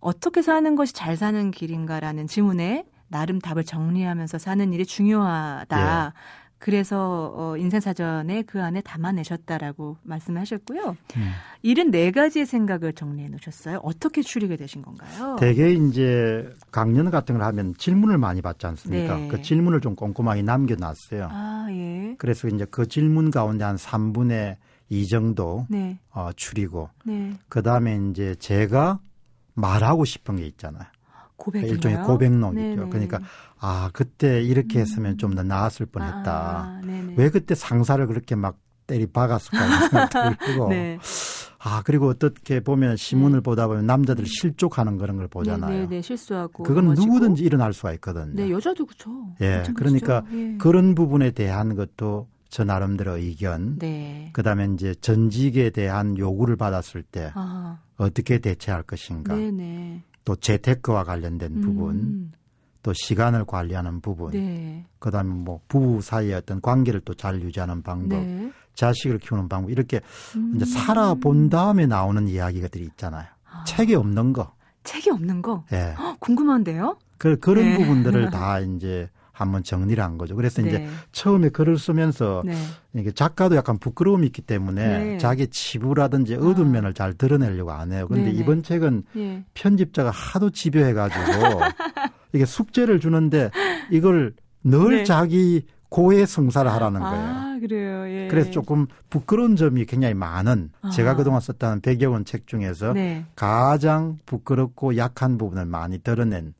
S1: 어떻게 사는 것이 잘 사는 길인가라는 질문에 나름 답을 정리하면서 사는 일이 중요하다.
S3: 예.
S1: 그래서 어, 인생 사전에 그 안에 담아내셨다라고 말씀하셨고요.
S3: 음.
S1: 74가지의 생각을 정리해 놓으셨어요. 어떻게 추리게 되신 건가요?
S3: 대개 이제 강연 같은 걸 하면 질문을 많이 받지 않습니까?
S1: 네.
S3: 그 질문을 좀 꼼꼼하게 남겨놨어요.
S1: 아, 예.
S3: 그래서 이제 그 질문 가운데 한 3분의 2 정도
S1: 네.
S3: 어, 추리고
S1: 네.
S3: 그 다음에 이제 제가 말하고 싶은 게 있잖아요.
S1: 고백이요.
S3: 일종의 고백록이죠.
S1: 네네.
S3: 그러니까 아 그때 이렇게 했으면 좀 더 나았을 뻔했다.
S1: 아.
S3: 왜 그때 상사를 그렇게 막 때리 박았을까 생각이 들고
S1: 네.
S3: 아 그리고 어떻게 보면 신문을 보다 보면 남자들이 실족하는 그런 걸 보잖아요.
S1: 네, 네, 네, 실수하고.
S3: 그건
S1: 넘어지고.
S3: 누구든지 일어날 수가 있거든요.
S1: 네, 여자도 그렇죠.
S3: 예, 그러니까 그런 부분에 대한 것도 저 나름대로 의견.
S1: 네.
S3: 그다음에 이제 전직에 대한 요구를 받았을 때
S1: 아,
S3: 어떻게 대처할 것인가.
S1: 네, 네.
S3: 또 재테크와 관련된 부분,
S1: 음,
S3: 또 시간을 관리하는 부분,
S1: 네.
S3: 그다음에 뭐 부부 사이의 어떤 관계를 또 잘 유지하는 방법,
S1: 네.
S3: 자식을 키우는 방법 이렇게
S1: 음.
S3: 이제 살아본 다음에 나오는 이야기들이 있잖아요.
S1: 아,
S3: 책에 없는 거.
S1: 책이 없는 거
S3: 예.
S1: 헉, 궁금한데요?
S3: 그, 그런
S1: 네.
S3: 부분들을 다 이제 한번 정리를 한 거죠. 그래서 이제
S1: 네.
S3: 처음에 글을 쓰면서
S1: 네.
S3: 이게 작가도 약간 부끄러움이 있기 때문에
S1: 네.
S3: 자기 치부라든지 어두운
S1: 아.
S3: 면을 잘 드러내려고 안 해요. 근데
S1: 네네.
S3: 이번 책은
S1: 예.
S3: 편집자가 하도 집요해가지고 이게 숙제를 주는데 이걸 늘
S1: 네.
S3: 자기 고해 성사를 하라는 거예요.
S1: 아, 그래요. 예.
S3: 그래서 조금 부끄러운 점이 굉장히 많은
S1: 아.
S3: 제가 그동안 썼다는 100여 권 책 중에서
S1: 네.
S3: 가장 부끄럽고 약한 부분을 많이 드러낸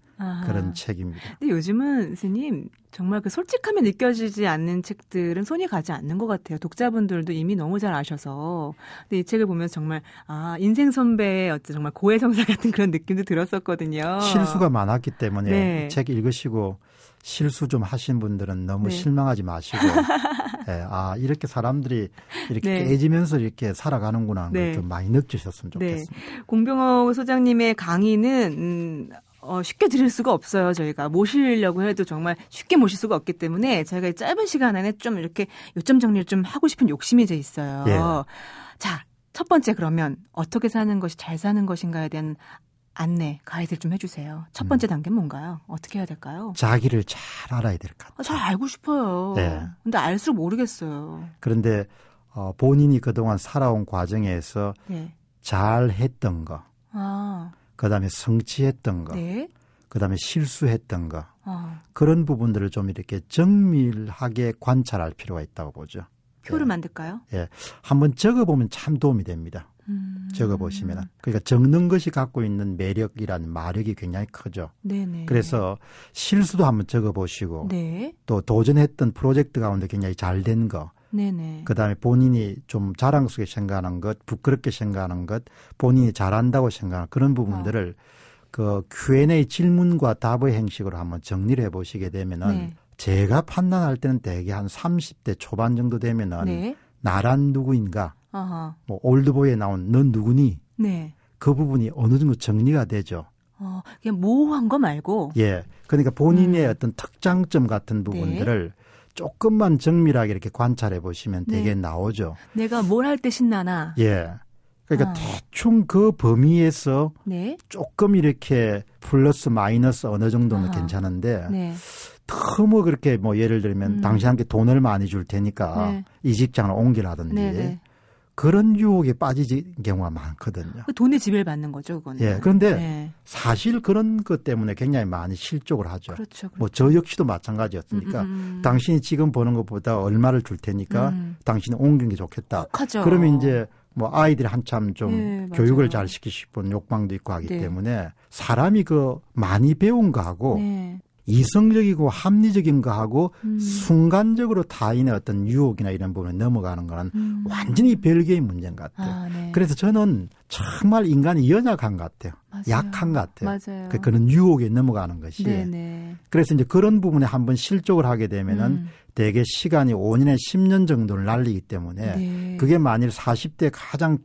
S3: 그런 책입니다.
S1: 근데 요즘은 스님 정말 그 솔직함이 느껴지지 않는 책들은 손이 가지 않는 것 같아요. 독자분들도 이미 너무 잘 아셔서. 근데 이 책을 보면 정말 아 인생 선배의 어떤 정말 고해성사 같은 그런 느낌도 들었었거든요.
S3: 실수가 많았기 때문에
S1: 네.
S3: 이책 읽으시고 실수 좀 하신 분들은 너무
S1: 네.
S3: 실망하지 마시고 예, 아 이렇게 사람들이 이렇게
S1: 네.
S3: 깨지면서 이렇게 살아가는구나
S1: 네.
S3: 걸좀 많이 느끼셨으면
S1: 네.
S3: 좋겠습니다.
S1: 공병호 소장님의 강의는 음, 어, 쉽게 들을 수가 없어요. 저희가 모시려고 해도 정말 쉽게 모실 수가 없기 때문에 저희가 이 짧은 시간 안에 좀 이렇게 요점 정리를 좀 하고 싶은 욕심이 제 있어요.
S3: 예.
S1: 자, 첫 번째 그러면 어떻게 사는 것이 잘 사는 것인가에 대한 안내, 가이드를 좀 해주세요. 첫
S3: 음.
S1: 번째 단계는 뭔가요? 어떻게 해야 될까요?
S3: 자기를 잘 알아야 될 것 같아요.
S1: 아, 잘 알고 싶어요.
S3: 네.
S1: 근데 알수록 모르겠어요.
S3: 그런데 어, 본인이 그동안 살아온 과정에서
S1: 네.
S3: 잘 했던 거,
S1: 아,
S3: 그다음에 성취했던 거,
S1: 네.
S3: 그다음에 실수했던 거
S1: 아,
S3: 그런 부분들을 좀 이렇게 정밀하게 관찰할 필요가 있다고 보죠.
S1: 표를
S3: 네.
S1: 만들까요?
S3: 한번 적어보면 참 도움이 됩니다.
S1: 음.
S3: 적어 보시면은 그러니까 적는 것이 갖고 있는 매력이라는 마력이 굉장히 크죠.
S1: 네네.
S3: 그래서 실수도 한번 적어 보시고
S1: 네.
S3: 또 도전했던 프로젝트 가운데 굉장히 잘 된 거,
S1: 네네.
S3: 그다음에 본인이 좀 자랑스럽게 생각하는 것, 부끄럽게 생각하는 것, 본인이 잘한다고 생각하는 그런 부분들을 그 Q&A 질문과 답의 형식으로 한번 정리를 해 보시게 되면은
S1: 네.
S3: 제가 판단할 때는 대개 한 30대 초반 정도 되면은
S1: 네.
S3: 나란 누구인가,
S1: 아하.
S3: 뭐 올드보이에 나온 넌 누구니
S1: 네.
S3: 그 부분이 어느 정도 정리가 되죠.
S1: 어, 그냥 모호한 거 말고.
S3: 예. 그러니까 본인의
S1: 음.
S3: 어떤 특장점 같은 부분들을 조금만 정밀하게 이렇게 관찰해 보시면 되게
S1: 네.
S3: 나오죠.
S1: 내가 뭘 할 때 신나나.
S3: 예. 그러니까
S1: 아.
S3: 대충 그 범위에서
S1: 네.
S3: 조금 이렇게 플러스 마이너스 어느 정도는
S1: 아하.
S3: 괜찮은데
S1: 네.
S3: 너무 그렇게 뭐 예를 들면
S1: 음.
S3: 당신한테 돈을 많이 줄 테니까
S1: 네.
S3: 이 직장을 옮기라든지
S1: 네. 네.
S3: 그런 유혹에 빠지는 경우가 많거든요.
S1: 그 돈에 지배를 받는 거죠, 그거는.
S3: 예. 그런데
S1: 네.
S3: 사실 그런 것 때문에 굉장히 많이 실족을 하죠.
S1: 그렇죠.
S3: 뭐저 역시도 마찬가지였으니까
S1: 음, 음, 음.
S3: 당신이 지금 버는 것보다 얼마를 줄 테니까
S1: 음.
S3: 당신이 옮기는 게 좋겠다.
S1: 하죠.
S3: 그러면 이제 뭐 아이들이 한참 좀
S1: 네,
S3: 교육을. 잘 시키고 싶은 욕망도 있고 하기
S1: 네.
S3: 때문에 사람이 그 많이 배운 거하고
S1: 네.
S3: 이성적이고 합리적인 거하고
S1: 음.
S3: 순간적으로 타인의 어떤 유혹이나 이런 부분에 넘어가는 거는
S1: 음.
S3: 완전히 별개의 문제인 것 같아요.
S1: 아, 네.
S3: 그래서 저는 정말 인간이 연약한 것 같아요.
S1: 맞아요.
S3: 약한 것 같아요.
S1: 맞아요.
S3: 그- 그런 유혹에 넘어가는 것이.
S1: 네네.
S3: 그래서 이제 그런 부분에 한번 실족을 하게 되면은
S1: 음.
S3: 대개 시간이 5년에 10년 정도를 날리기 때문에
S1: 네.
S3: 그게 만일 40대 가장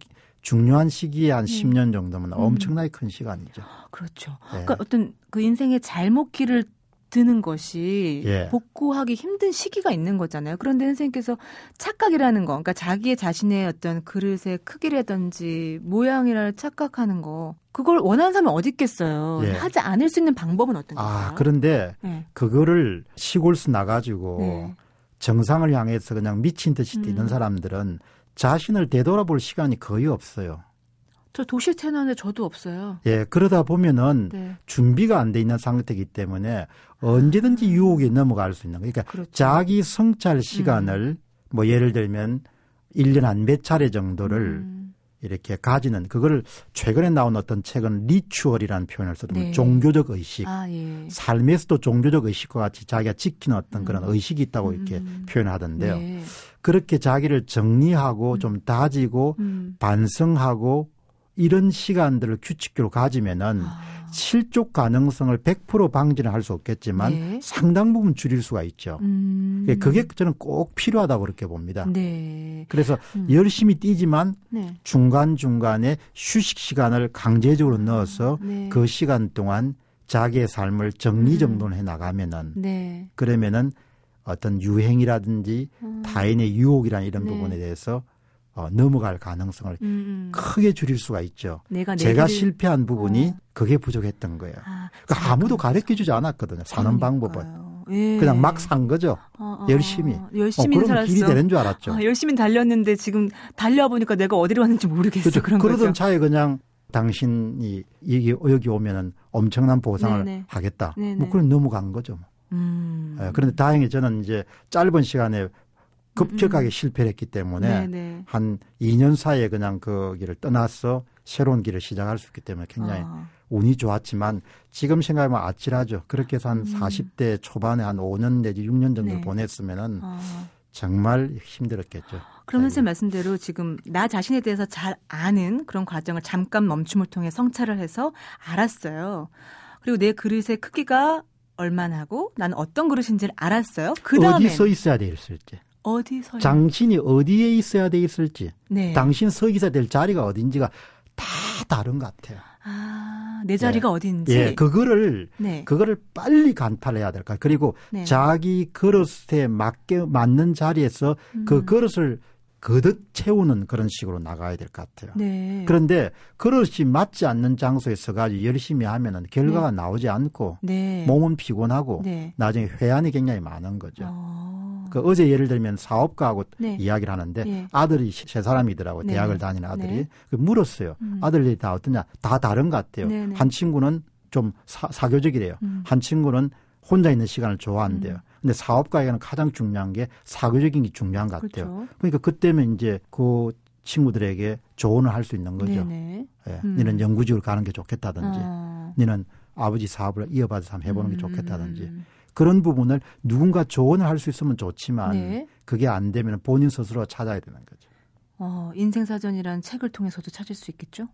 S3: 중요한 시기에 한
S1: 네.
S3: 10년 정도면 엄청나게 큰 시간이죠.
S1: 그렇죠.
S3: 예.
S1: 그러니까 어떤 그 인생의 잘못 길을 드는 것이
S3: 예.
S1: 복구하기 힘든 시기가 있는 거잖아요. 그런데 선생님께서 착각이라는 거, 그러니까 자기의 자신의 어떤 그릇의 크기라든지 모양이라 착각하는 거, 그걸 원하는 사람이 어디 있겠어요.
S3: 예.
S1: 하지 않을 수 있는 방법은 어떤
S3: 아,
S1: 걸까요?
S3: 그런데
S1: 네.
S3: 그거를 시골수 나가지고
S1: 네.
S3: 정상을 향해서 그냥 미친 듯이
S1: 음.
S3: 뛰는 사람들은 자신을 되돌아볼 시간이 거의 없어요.
S1: 저 도시에 태어났는데 저도 없어요.
S3: 예, 그러다 보면은
S1: 네.
S3: 준비가 안 돼 있는 상태이기 때문에 언제든지 유혹에 넘어갈 수 있는 거예요. 그러니까
S1: 그렇죠.
S3: 자기 성찰 시간을 뭐 예를 들면 1년 한 몇 차례 정도를
S1: 음.
S3: 이렇게 가지는 그거를 최근에 나온 어떤 책은 리추얼이라는 표현을 쓰더라고요.
S1: 네.
S3: 종교적 의식.
S1: 아, 예.
S3: 삶에서도 종교적 의식과 같이 자기가 지키는 어떤 그런
S1: 음.
S3: 의식이 있다고 이렇게
S1: 음.
S3: 표현하던데요.
S1: 네.
S3: 그렇게 자기를 정리하고
S1: 음.
S3: 좀 다지고
S1: 음.
S3: 반성하고 이런 시간들을 규칙적으로 가지면은
S1: 아.
S3: 실족 가능성을 100% 방지는 할 수 없겠지만
S1: 네.
S3: 상당 부분 줄일 수가 있죠.
S1: 음.
S3: 그게 저는 꼭 필요하다고 그렇게 봅니다.
S1: 네.
S3: 그래서
S1: 음.
S3: 열심히 뛰지만
S1: 네.
S3: 중간중간에 휴식 시간을 강제적으로 넣어서
S1: 네.
S3: 그 시간 동안 자기의 삶을 정리정돈해
S1: 음.
S3: 나가면은
S1: 네.
S3: 그러면은 어떤 유행이라든지
S1: 음.
S3: 타인의 유혹이라는 이런
S1: 네.
S3: 부분에 대해서 어, 넘어갈 가능성을
S1: 음, 음.
S3: 크게 줄일 수가 있죠.
S1: 내가 내
S3: 제가 실패한 부분이
S1: 어.
S3: 그게 부족했던 거예요.
S1: 아,
S3: 그러니까 아무도 가르쳐 주지 않았거든요. 사는 방법을.
S1: 그러니까요. 예.
S3: 그냥 막 산 거죠.
S1: 어, 어,
S3: 열심히.
S1: 열심히
S3: 어, 그러면
S1: 살았어.
S3: 길이 되는 줄 알았죠.
S1: 아, 열심히 달렸는데 지금 달려보니까 내가 어디로 갔는지 모르겠어.
S3: 그렇죠.
S1: 그런
S3: 그러던
S1: 거죠.
S3: 차에 그냥 당신이 여기, 여기 오면은 엄청난 보상을
S1: 네네.
S3: 하겠다.
S1: 네네.
S3: 뭐 그런 넘어간 거죠. 뭐.
S1: 음.
S3: 예, 그런데 다행히 저는 이제 짧은 시간에 급격하게 실패를 했기 때문에
S1: 음, 네네.
S3: 한 2년 사이에 그냥 그 길을 떠나서 새로운 길을 시작할 수 있기 때문에 굉장히
S1: 아,
S3: 운이 좋았지만 지금 생각하면 아찔하죠. 그렇게 해서 한
S1: 음.
S3: 40대 초반에 한 5년 내지 6년 정도
S1: 네.
S3: 를 보냈으면은
S1: 아.
S3: 정말 힘들었겠죠.
S1: 그럼
S3: 네.
S1: 선생님 말씀대로 지금 나 자신에 대해서 잘 아는 그런 과정을 잠깐 멈춤을 통해 성찰을 해서 알았어요. 그리고 내 그릇의 크기가 얼마나 하고 나는 어떤 그릇인지를 알았어요. 그 다음에
S3: 어디 서 있어야 돼 있을지,
S1: 어디서
S3: 당신이 어디에 있어야 돼 있을지,
S1: 네.
S3: 당신 서 있어야 될 자리가 어딘지가 다 다른 것 같아요.
S1: 아, 내 자리가 어딘지.
S3: 예, 그거를
S1: 네.
S3: 그거를 빨리 간파해야 될까. 그리고
S1: 네.
S3: 자기 그릇에 맞게 맞는 자리에서 그
S1: 음.
S3: 그릇을 거듭 채우는 그런 식으로 나가야 될 것 같아요.
S1: 네.
S3: 그런데 그릇이 맞지 않는 장소에 서 가지고 열심히 하면은 결과가 나오지 않고
S1: 네.
S3: 몸은 피곤하고
S1: 네.
S3: 나중에 회한이 굉장히 많은 거죠.
S1: 어.
S3: 그 어제 예를 들면 사업가하고
S1: 네.
S3: 이야기를 하는데
S1: 네.
S3: 아들이 세 사람이더라고
S1: 네.
S3: 대학을 다니는 아들이
S1: 네.
S3: 그 물었어요.
S1: 음.
S3: 아들들이 다 어떠냐? 다 다른 것 같아요.
S1: 네, 네.
S3: 한 친구는 좀 사, 사교적이래요.
S1: 음.
S3: 한 친구는 혼자 있는 시간을 좋아한대요.
S1: 음.
S3: 근데 사업가에게는 가장 중요한 게 사교적인 게 중요한 것 같아요.
S1: 그렇죠.
S3: 그러니까 그때면 이제 그 친구들에게 조언을 할 수 있는 거죠.
S1: 네네.
S3: 예.
S1: 음.
S3: 너는 연구직으로 가는 게 좋겠다든지,
S1: 어.
S3: 너는 아버지 사업을 이어받아서 한번 해보는 게 좋겠다든지
S1: 음.
S3: 그런 부분을 누군가 조언을 할 수 있으면 좋지만
S1: 네.
S3: 그게 안 되면 본인 스스로 찾아야 되는 거죠.
S1: 어, 인생 사전이라는 책을 통해서도 찾을 수 있겠죠?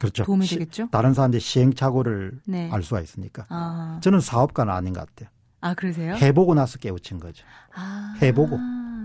S3: 그렇죠.
S1: 도움이
S3: 시-
S1: 되겠죠?
S3: 다른 사람들의 시행착오를
S1: 네.
S3: 알 수가 있으니까.
S1: 아,
S3: 저는 사업가는 아닌 것 같아요.
S1: 아 그러세요?
S3: 해보고 나서 깨우친 거죠.
S1: 아,
S3: 해보고.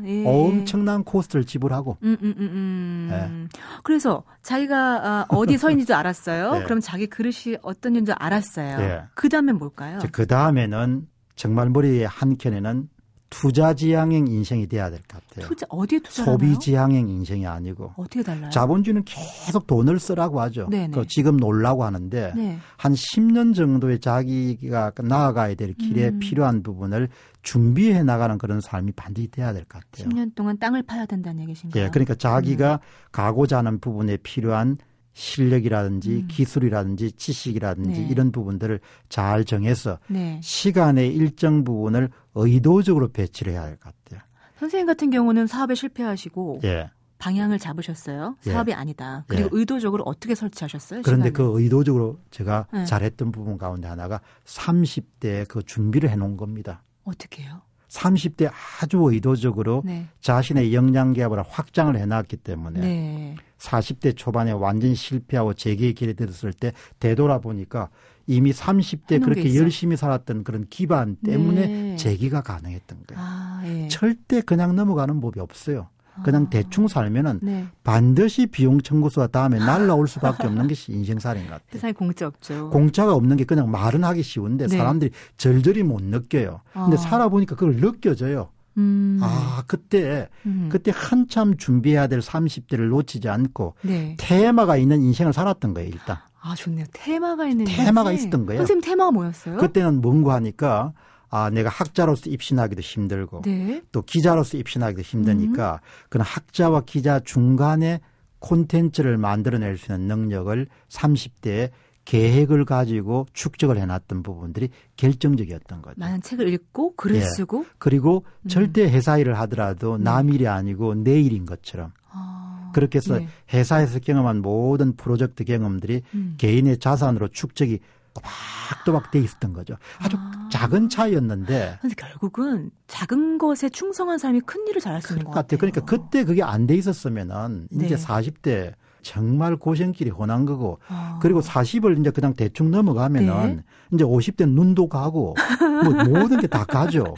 S1: 예.
S3: 엄청난 코스트를 지불하고
S1: 음, 음, 음, 음. 그래서 자기가 아, 어디 서 있는지도 알았어요.
S3: 네.
S1: 그럼 자기 그릇이 어떤 인줄 알았어요.
S3: 예.
S1: 그 다음에 뭘까요?
S3: 그 다음에는 정말 머리의 한 켠에는 투자 지향형 인생이 돼야 될 것 같아요.
S1: 투자 어디에 투자하나요?
S3: 소비 지향형 인생이 아니고
S1: 어떻게 달라요?
S3: 자본주의는 계속 돈을 쓰라고 하죠. 그 지금 놀라고 하는데
S1: 네.
S3: 한 10년 정도의 자기가 나아가야 될 길에
S1: 음.
S3: 필요한 부분을 준비해 나가는 그런 삶이 반드시 돼야 될 것 같아요.
S1: 10년 동안 땅을 파야 된다는 얘기신가요?
S3: 예, 그러니까 자기가
S1: 음.
S3: 가고자 하는 부분에 필요한 실력이라든지
S1: 음.
S3: 기술이라든지 지식이라든지
S1: 네.
S3: 이런 부분들을 잘 정해서
S1: 네.
S3: 시간의 일정 부분을 의도적으로 배치를 해야 될것 같아요.
S1: 선생님 같은 경우는 사업에 실패하시고
S3: 예.
S1: 방향을 잡으셨어요.
S3: 예.
S1: 사업이 아니다. 그리고
S3: 예.
S1: 의도적으로 어떻게 설치하셨어요?
S3: 그런데
S1: 시간을?
S3: 그 의도적으로 제가
S1: 네.
S3: 잘했던 부분 가운데 하나가 30대에 그 준비를 해 놓은 겁니다.
S1: 어떻게 해요?
S3: 30대 아주 의도적으로
S1: 네.
S3: 자신의 역량 개발을 확장을 해놨기 때문에
S1: 네.
S3: 40대 초반에 완전히 실패하고 재기의 길에 들었을 때 되돌아보니까 이미 30대
S1: 해놓은 게
S3: 그렇게. 열심히 살았던 그런 기반 때문에
S1: 네.
S3: 재기가 가능했던 거예요.
S1: 아, 예.
S3: 절대 그냥 넘어가는 법이 없어요. 그냥
S1: 아.
S3: 대충 살면은
S1: 네.
S3: 반드시 비용 청구서가 다음에 날라올 수밖에 없는 것이 인생살인 것 같아요.
S1: 세상에 공짜 없죠.
S3: 공짜가 없는 게 그냥 말은 하기 쉬운데
S1: 네.
S3: 사람들이 절절히 못 느껴요. 근데
S1: 아.
S3: 살아보니까 그걸 느껴져요.
S1: 음.
S3: 아, 그때,
S1: 음.
S3: 그때 한참 준비해야 될 30대를 놓치지 않고
S1: 네.
S3: 테마가 있는 인생을 살았던 거예요, 일단.
S1: 아, 좋네요. 테마가 있는
S3: 테마가
S1: 인생.
S3: 있었던 거예요.
S1: 선생님 테마가 뭐였어요?
S3: 그때는 뭔가 하니까 아, 내가 학자로서 입신하기도 힘들고
S1: 네.
S3: 또 기자로서 입신하기도
S1: 음.
S3: 힘드니까 그런 학자와 기자 중간에 콘텐츠를 만들어낼 수 있는 능력을 30대에 계획을 가지고 축적을 해놨던 부분들이 결정적이었던 거죠.
S1: 많은 책을 읽고 글을
S3: 예.
S1: 쓰고
S3: 그리고
S1: 음.
S3: 절대 회사 일을 하더라도 남일이 아니고 내일인 것처럼
S1: 아,
S3: 그렇게 해서
S1: 네.
S3: 회사에서 경험한 모든 프로젝트 경험들이
S1: 음.
S3: 개인의 자산으로 축적이 또박또박 돼 있었던 거죠. 아주
S1: 아.
S3: 작은 차이였는데
S1: 근데 결국은 작은 것에 충성한 사람이 큰 일을 잘할 수 있는 것
S3: 같아요.
S1: 같아요.
S3: 그러니까 그때 그게 안 돼 있었으면은 이제
S1: 네.
S3: 40대 정말 고생길이 훤한 거고
S1: 아.
S3: 그리고 40을 이제 그냥 대충 넘어가면은
S1: 네.
S3: 이제 50대 눈도 가고 뭐 모든 게 다 가죠.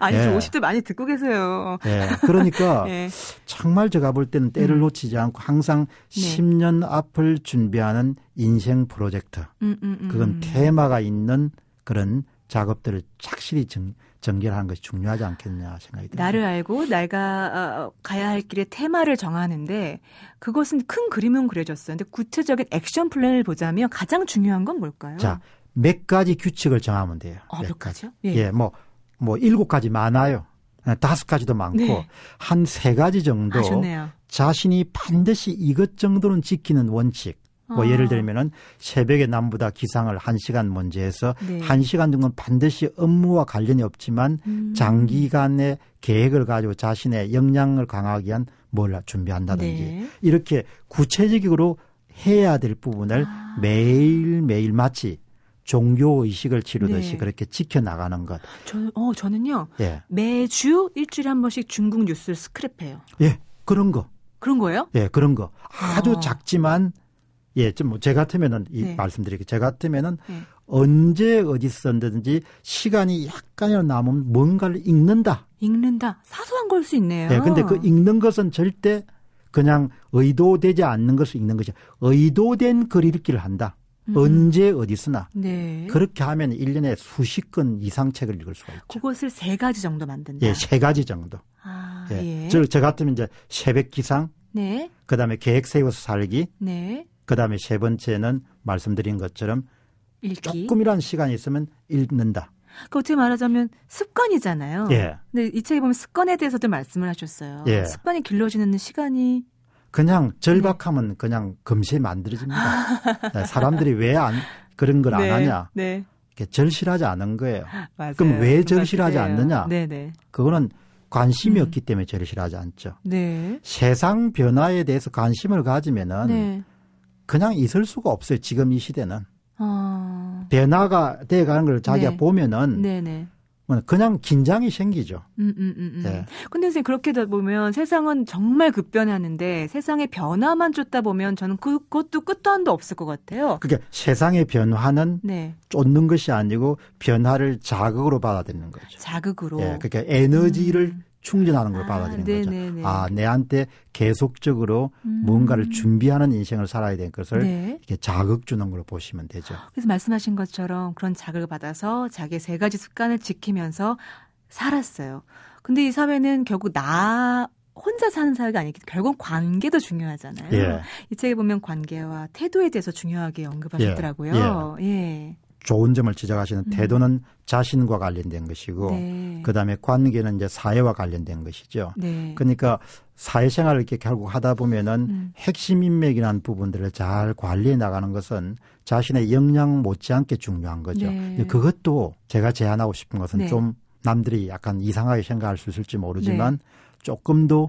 S1: 아니,
S3: 예.
S1: 저 50대 많이 듣고 계세요.
S3: 예. 그러니까
S1: 예.
S3: 정말 제가 볼 때는 때를
S1: 음.
S3: 놓치지 않고 항상
S1: 네.
S3: 10년 앞을 준비하는 인생 프로젝트.
S1: 음, 음, 음.
S3: 그건 테마가 있는 그런 작업들을 착실히 정, 전개하는 것이 중요하지 않겠냐 생각이 듭니다.
S1: 나를 알고 내가 어, 가야 할 길의 테마를 정하는데 그것은 큰 그림은 그려졌어요. 근데 구체적인 액션 플랜을 보자면 가장 중요한 건 뭘까요?
S3: 자, 몇 가지 규칙을 정하면 돼요.
S1: 아, 몇 가지요? 예.
S3: 예, 뭐, 뭐, 일곱 가지 많아요. 예, 다섯 가지도 많고,
S1: 네.
S3: 한세 가지 정도
S1: 아, 좋네요.
S3: 자신이 반드시 이것 정도는 지키는 원칙. 뭐
S1: 아.
S3: 예를 들면은 새벽에 남보다 기상을 한시간 먼저 해서
S1: 네.
S3: 한시간 정도는 반드시 업무와 관련이 없지만
S1: 음.
S3: 장기간의 계획을 가지고 자신의 역량을 강화하기 위한 뭘 준비한다든지
S1: 네.
S3: 이렇게 구체적으로 해야 될 부분을
S1: 아.
S3: 매일매일 마치 종교 의식을 치르듯이
S1: 네.
S3: 그렇게 지켜나가는 것.
S1: 저, 어, 저는요
S3: 예.
S1: 매주 일주일에 한 번씩 중국 뉴스를 스크랩해요.
S3: 예. 그런 거.
S1: 그런 거예요?
S3: 예, 그런 거. 아주
S1: 아.
S3: 작지만 예, 좀뭐제 같으면은 이
S1: 네.
S3: 말씀드리게 제 같으면은
S1: 네.
S3: 언제 어디 썼든지 시간이 약간이라도 남으면 뭔가를 읽는다.
S1: 읽는다. 사소한 걸 수 있네요.
S3: 예, 근데 그 읽는 것은 절대 그냥 의도되지 않는 것을 읽는 것이 의도된 글 읽기를 한다.
S1: 음.
S3: 언제 어디서나.
S1: 네.
S3: 그렇게 하면 일년에 수십 권 이상 책을 읽을 수가 있죠.
S1: 그것을 세 가지 정도 만든다.
S3: 예, 세 가지 정도.
S1: 아,
S3: 예.
S1: 예.
S3: 저, 저 같으면 이제 새벽 기상,
S1: 네.
S3: 그 다음에 계획 세워서 살기,
S1: 네.
S3: 그 다음에 세 번째는 말씀드린 것처럼
S1: 읽기.
S3: 조금이라는 시간이 있으면 읽는다.
S1: 그 어떻게 말하자면 습관이잖아요.
S3: 예.
S1: 근데 이 책에 보면 습관에 대해서도 말씀을 하셨어요.
S3: 예.
S1: 습관이 길러지는 시간이
S3: 그냥 절박하면 그냥 금세 만들어집니다. 네, 사람들이 왜 안, 그런 걸안
S1: 네,
S3: 하냐.
S1: 네.
S3: 이렇게 절실하지 않은 거예요.
S1: 맞아요.
S3: 그럼
S1: 왜그
S3: 절실하지. 않느냐?
S1: 네네.
S3: 그거는 관심이
S1: 음.
S3: 없기 때문에 싫어하지 않죠.
S1: 네.
S3: 세상 변화에 대해서 관심을 가지면은
S1: 네.
S3: 그냥 있을 수가 없어요. 지금 이 시대는
S1: 아.
S3: 변화가 돼가는 걸 자기가
S1: 네.
S3: 보면은
S1: 네네.
S3: 뭐 그냥 긴장이 생기죠.
S1: 음, 음, 음, 음.
S3: 예.
S1: 근데 선생님 그렇게 다 보면 세상은 정말 급변하는데 세상의 변화만 쫓다 보면 저는 그- 그것도 끝도 한도 없을 것 같아요.
S3: 그러니까 세상의 변화는
S1: 네.
S3: 쫓는 것이 아니고 변화를 자극으로 받아들이는 거죠.
S1: 자극으로.
S3: 예, 그러니까 에너지를
S1: 음.
S3: 충전하는 걸
S1: 아,
S3: 거죠.
S1: 네네네.
S3: 아, 내한테 계속적으로
S1: 음.
S3: 뭔가를 준비하는 인생을 살아야 될 것을
S1: 네.
S3: 이렇게 자극 주는 걸로 보시면 되죠.
S1: 그래서 말씀하신 것처럼 그런 자극을 받아서 자기의 세 가지 습관을 지키면서 살았어요. 근데 이 사회는 결국 나 혼자 사는 사회가 아니기 때문에 결국 관계도 중요하잖아요.
S3: 예.
S1: 이 책에 보면 관계와 태도에 대해서 중요하게 언급하셨더라고요. 예.
S3: 좋은 점을 지적하시는
S1: 음.
S3: 태도는 자신과 관련된 것이고
S1: 네.
S3: 그다음에 관계는 이제 사회와 관련된 것이죠.
S1: 네.
S3: 그러니까 사회생활을 이렇게 결국 하다 보면은
S1: 음.
S3: 핵심 인맥이라는 부분들을 잘 관리해 나가는 것은 자신의 역량 못지않게 중요한 거죠.
S1: 네.
S3: 그것도 제가 제안하고 싶은 것은
S1: 네.
S3: 좀 남들이 약간 이상하게 생각할 수 있을지 모르지만 조금 더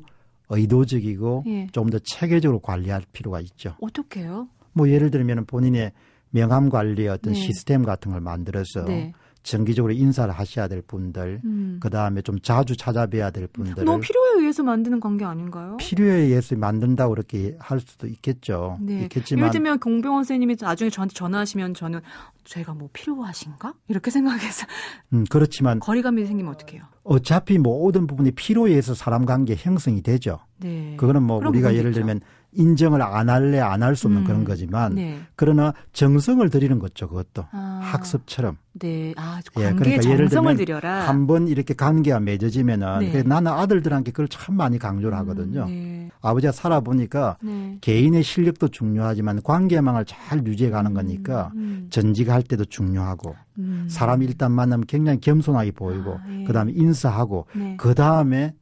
S3: 의도적이고
S1: 예.
S3: 좀더 체계적으로 관리할 필요가 있죠.
S1: 어떻게요?
S3: 뭐 예를 들면 본인의 명함 관리의 어떤
S1: 네.
S3: 시스템 같은 걸 만들어서
S1: 네.
S3: 정기적으로 인사를 하셔야 될 분들,
S1: 음.
S3: 그 다음에 좀 자주 찾아뵈야 될 분들을
S1: 너무 필요에 의해서 만드는 관계 아닌가요?
S3: 필요에 의해서 만든다고 그렇게 할 수도 있겠죠.
S1: 네.
S3: 있겠지만
S1: 예를 들면 공병원 선생님이 나중에 저한테 전화하시면 저는 제가 뭐 필요하신가? 이렇게 생각해서
S3: 음, 그렇지만
S1: 거리감이 생기면 어떡해요?
S3: 어차피 모든 부분이 필요에 의해서 사람 관계 형성이 되죠.
S1: 네.
S3: 그거는 뭐 우리가 예를. 들면 인정을 안 할래 안 할 수 없는
S1: 음.
S3: 그런 거지만
S1: 네.
S3: 그러나 정성을 들이는 거죠. 그것도
S1: 아.
S3: 학습처럼
S1: 네. 아,
S3: 예,
S1: 관계에
S3: 그러니까 예를
S1: 정성을
S3: 들면
S1: 들여라.
S3: 한번 이렇게 관계가 맺어지면은
S1: 네.
S3: 나는 아들들한테 그걸 참 많이 강조를 하거든요.
S1: 음, 네.
S3: 아버지가 살아보니까
S1: 네.
S3: 개인의 실력도 중요하지만 관계망을 잘 유지해 가는 거니까
S1: 음,
S3: 전직할 때도 중요하고
S1: 음.
S3: 사람이 일단 만나면 굉장히 겸손하게 보이고
S1: 아, 예.
S3: 그다음에 인사하고
S1: 네.
S3: 그 다음에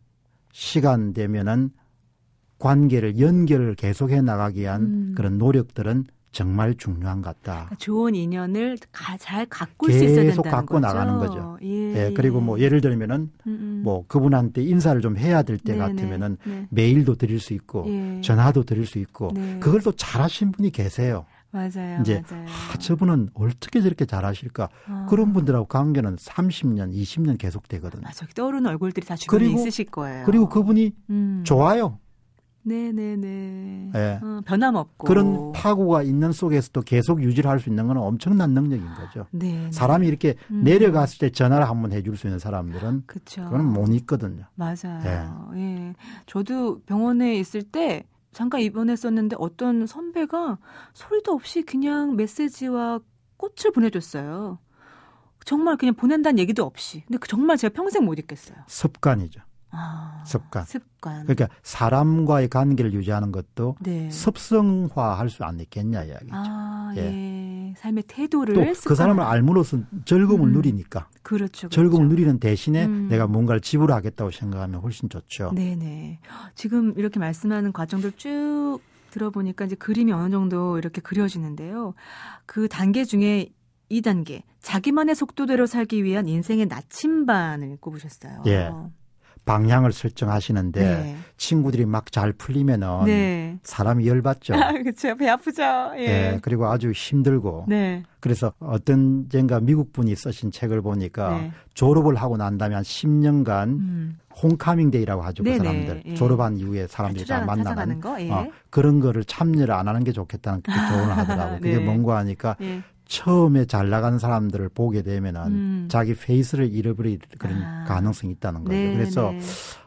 S3: 시간 되면은 관계를 연결을 계속해 나가기 위한
S1: 음.
S3: 그런 노력들은 정말 중요한 것 같다.
S1: 그러니까 좋은 인연을 가, 잘수 있어야
S3: 계속
S1: 된다는
S3: 갖고
S1: 거죠.
S3: 나가는 거죠.
S1: 예.
S3: 예, 그리고 뭐 예를 들면은
S1: 음, 음.
S3: 뭐 그분한테 인사를 좀 해야 될때
S1: 네네.
S3: 같으면은
S1: 네.
S3: 메일도 드릴 수 있고
S1: 예.
S3: 전화도 드릴 수 있고
S1: 네.
S3: 그걸 또 잘하신 분이 계세요.
S1: 맞아요.
S3: 이제
S1: 맞아요.
S3: 아, 저분은 어떻게 저렇게 잘하실까?
S1: 아.
S3: 그런 분들하고 관계는 30년, 20년 계속 되거든요.
S1: 맞아. 떠오르는 얼굴들이 다 주변에
S3: 그리고-
S1: 있으실 거예요.
S3: 그리고 그분이
S1: 음.
S3: 좋아요.
S1: 네네네.
S3: 예.
S1: 어, 변함없고.
S3: 그런 파고가 있는 속에서도 계속 유지를 할 수 있는 건 엄청난 능력인 거죠.
S1: 네.
S3: 사람이 이렇게
S1: 음.
S3: 내려갔을 때 전화를 한번 해줄 수 있는 사람들은
S1: 그쵸.
S3: 그건 못 있거든요.
S1: 맞아요. 예. 저도 병원에 있을 때 잠깐 입원했었는데 어떤 선배가 소리도 없이 그냥 메시지와 꽃을 보내줬어요. 정말 그냥 보낸다는 얘기도 없이. 근데 그 정말 제가 평생 못 잊겠어요.
S3: 습관이죠.
S1: 아,
S3: 습관.
S1: 습관.
S3: 그러니까 사람과의 관계를 유지하는 것도
S1: 네.
S3: 습성화할 수안 있겠냐 이야기죠.
S1: 아,
S3: 예.
S1: 예. 삶의 태도를
S3: 또그
S1: 습관-
S3: 사람을 알므로써 즐거움을
S1: 음.
S3: 누리니까
S1: 그렇죠. 그렇죠.
S3: 즐거움을 누리는 대신에
S1: 음.
S3: 내가 뭔가를 지불하겠다고 생각하면 훨씬 좋죠.
S1: 네네. 지금 이렇게 말씀하는 과정들 쭉 들어보니까 이제 그림이 어느 정도 이렇게 그려지는데요. 그 단계 중에 2단계. 자기만의 속도대로 살기 위한 인생의 나침반을 꼽으셨어요.
S3: 예. 방향을 설정하시는데
S1: 네.
S3: 친구들이 막 잘 풀리면은
S1: 네.
S3: 사람이 열받죠.
S1: 아, 그렇죠. 배 아프죠. 예.
S3: 예, 그리고 아주 힘들고
S1: 네.
S3: 그래서 어떤 젠가 미국 분이 쓰신 책을 보니까
S1: 네.
S3: 졸업을 하고 난 다음에 한 10년간
S1: 음.
S3: homecoming day라고 하죠. 그
S1: 네네,
S3: 사람들.
S1: 예.
S3: 졸업한 이후에 사람들이 다 만나는
S1: 거. 예.
S3: 어, 그런 거를 참여를 안 하는 게 좋겠다는 조언을 하더라고요. 그게
S1: 네.
S3: 뭔가 하니까
S1: 예.
S3: 처음에 잘 나가는 사람들을 보게 되면은
S1: 음.
S3: 자기 페이스를 잃어버릴 그런
S1: 아.
S3: 가능성이 있다는 거죠.
S1: 네,
S3: 그래서
S1: 네.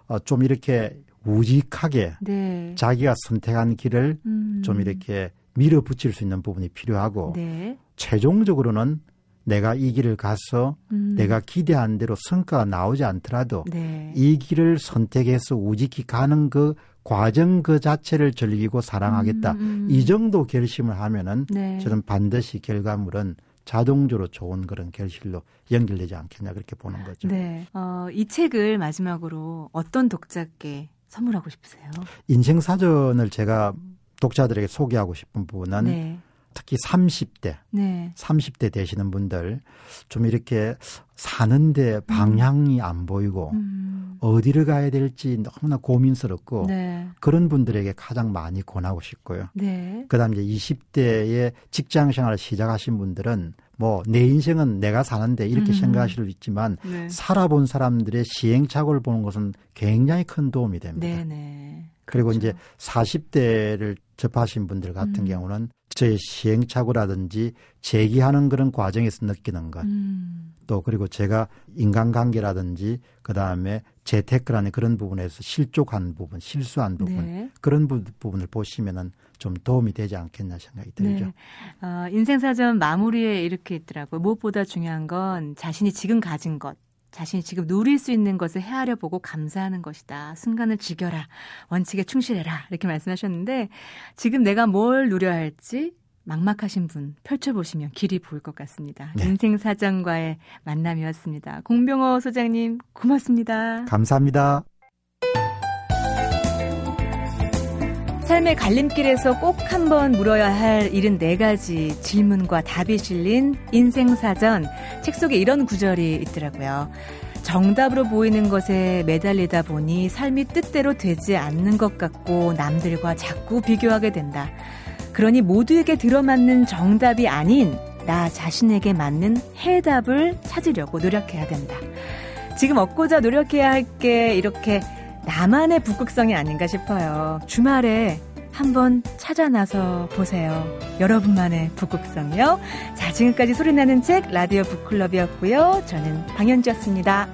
S3: 어, 좀 이렇게 우직하게
S1: 네.
S3: 자기가 선택한 길을
S1: 음.
S3: 좀 이렇게 밀어붙일 수 있는 부분이 필요하고
S1: 네.
S3: 최종적으로는 내가 이 길을 가서
S1: 음.
S3: 내가 기대한 대로 성과가 나오지 않더라도
S1: 네.
S3: 이 길을 선택해서 우직히 가는 그 과정 그 자체를 즐기고 사랑하겠다.
S1: 음, 음.
S3: 이 정도 결심을 하면은
S1: 네.
S3: 저는 반드시 결과물은 자동적으로 좋은 그런 결실로 연결되지 않겠냐 그렇게 보는 거죠.
S1: 네. 어, 이 책을 마지막으로 어떤 독자께 선물하고 싶으세요?
S3: 인생 사전을 제가 독자들에게 소개하고 싶은 부분은
S1: 네.
S3: 특히 30대,
S1: 네.
S3: 30대 되시는 분들 좀 이렇게 사는데 방향이 안 보이고
S1: 음.
S3: 어디를 가야 될지 너무나 고민스럽고
S1: 네.
S3: 그런 분들에게 가장 많이 권하고 싶고요.
S1: 네.
S3: 그다음 이제 20대에 직장 생활을 시작하신 분들은 뭐 내 인생은 내가 사는데 이렇게
S1: 음.
S3: 생각하실 수도 있지만
S1: 네.
S3: 살아본 사람들의 시행착오를 보는 것은 굉장히 큰 도움이 됩니다.
S1: 네, 네.
S3: 그리고
S1: 그렇죠.
S3: 이제 40대를 접하신 분들 같은
S1: 음.
S3: 경우는 저의 시행착오라든지 제기하는 그런 과정에서 느끼는 것,
S1: 음.
S3: 또 그리고 제가 인간관계라든지 그 다음에 재테크라는 그런 부분에서 실족한 부분, 실수한 부분
S1: 네.
S3: 그런 부, 분을 보시면은 좀 도움이 되지 않겠나 생각이 들죠.
S1: 네. 어, 인생사전 마무리에 이렇게 있더라고요. 무엇보다 중요한 건 자신이 지금 가진 것, 자신이 지금 누릴 수 있는 것을 헤아려 보고 감사하는 것이다. 순간을 즐겨라. 원칙에 충실해라. 이렇게 말씀하셨는데 지금 내가 뭘 누려야 할지 막막하신 분 펼쳐보시면 길이 보일 것 같습니다.
S3: 네.
S1: 인생사전과의 만남이었습니다. 공병호 소장님 고맙습니다.
S3: 감사합니다.
S1: 삶의 갈림길에서 꼭 한번 물어야 할 74가지 질문과 답이 실린 인생사전. 책 속에 이런 구절이 있더라고요. 정답으로 보이는 것에 매달리다 보니 삶이 뜻대로 되지 않는 것 같고 남들과 자꾸 비교하게 된다. 그러니 모두에게 들어맞는 정답이 아닌 나 자신에게 맞는 해답을 찾으려고 노력해야 된다. 지금 얻고자 노력해야 할 게 이렇게 나만의 북극성이 아닌가 싶어요. 주말에 한번 찾아 나서 보세요. 여러분만의 북극성이요. 자, 지금까지 소리나는 책 라디오 북클럽이었고요. 저는 방현주였습니다.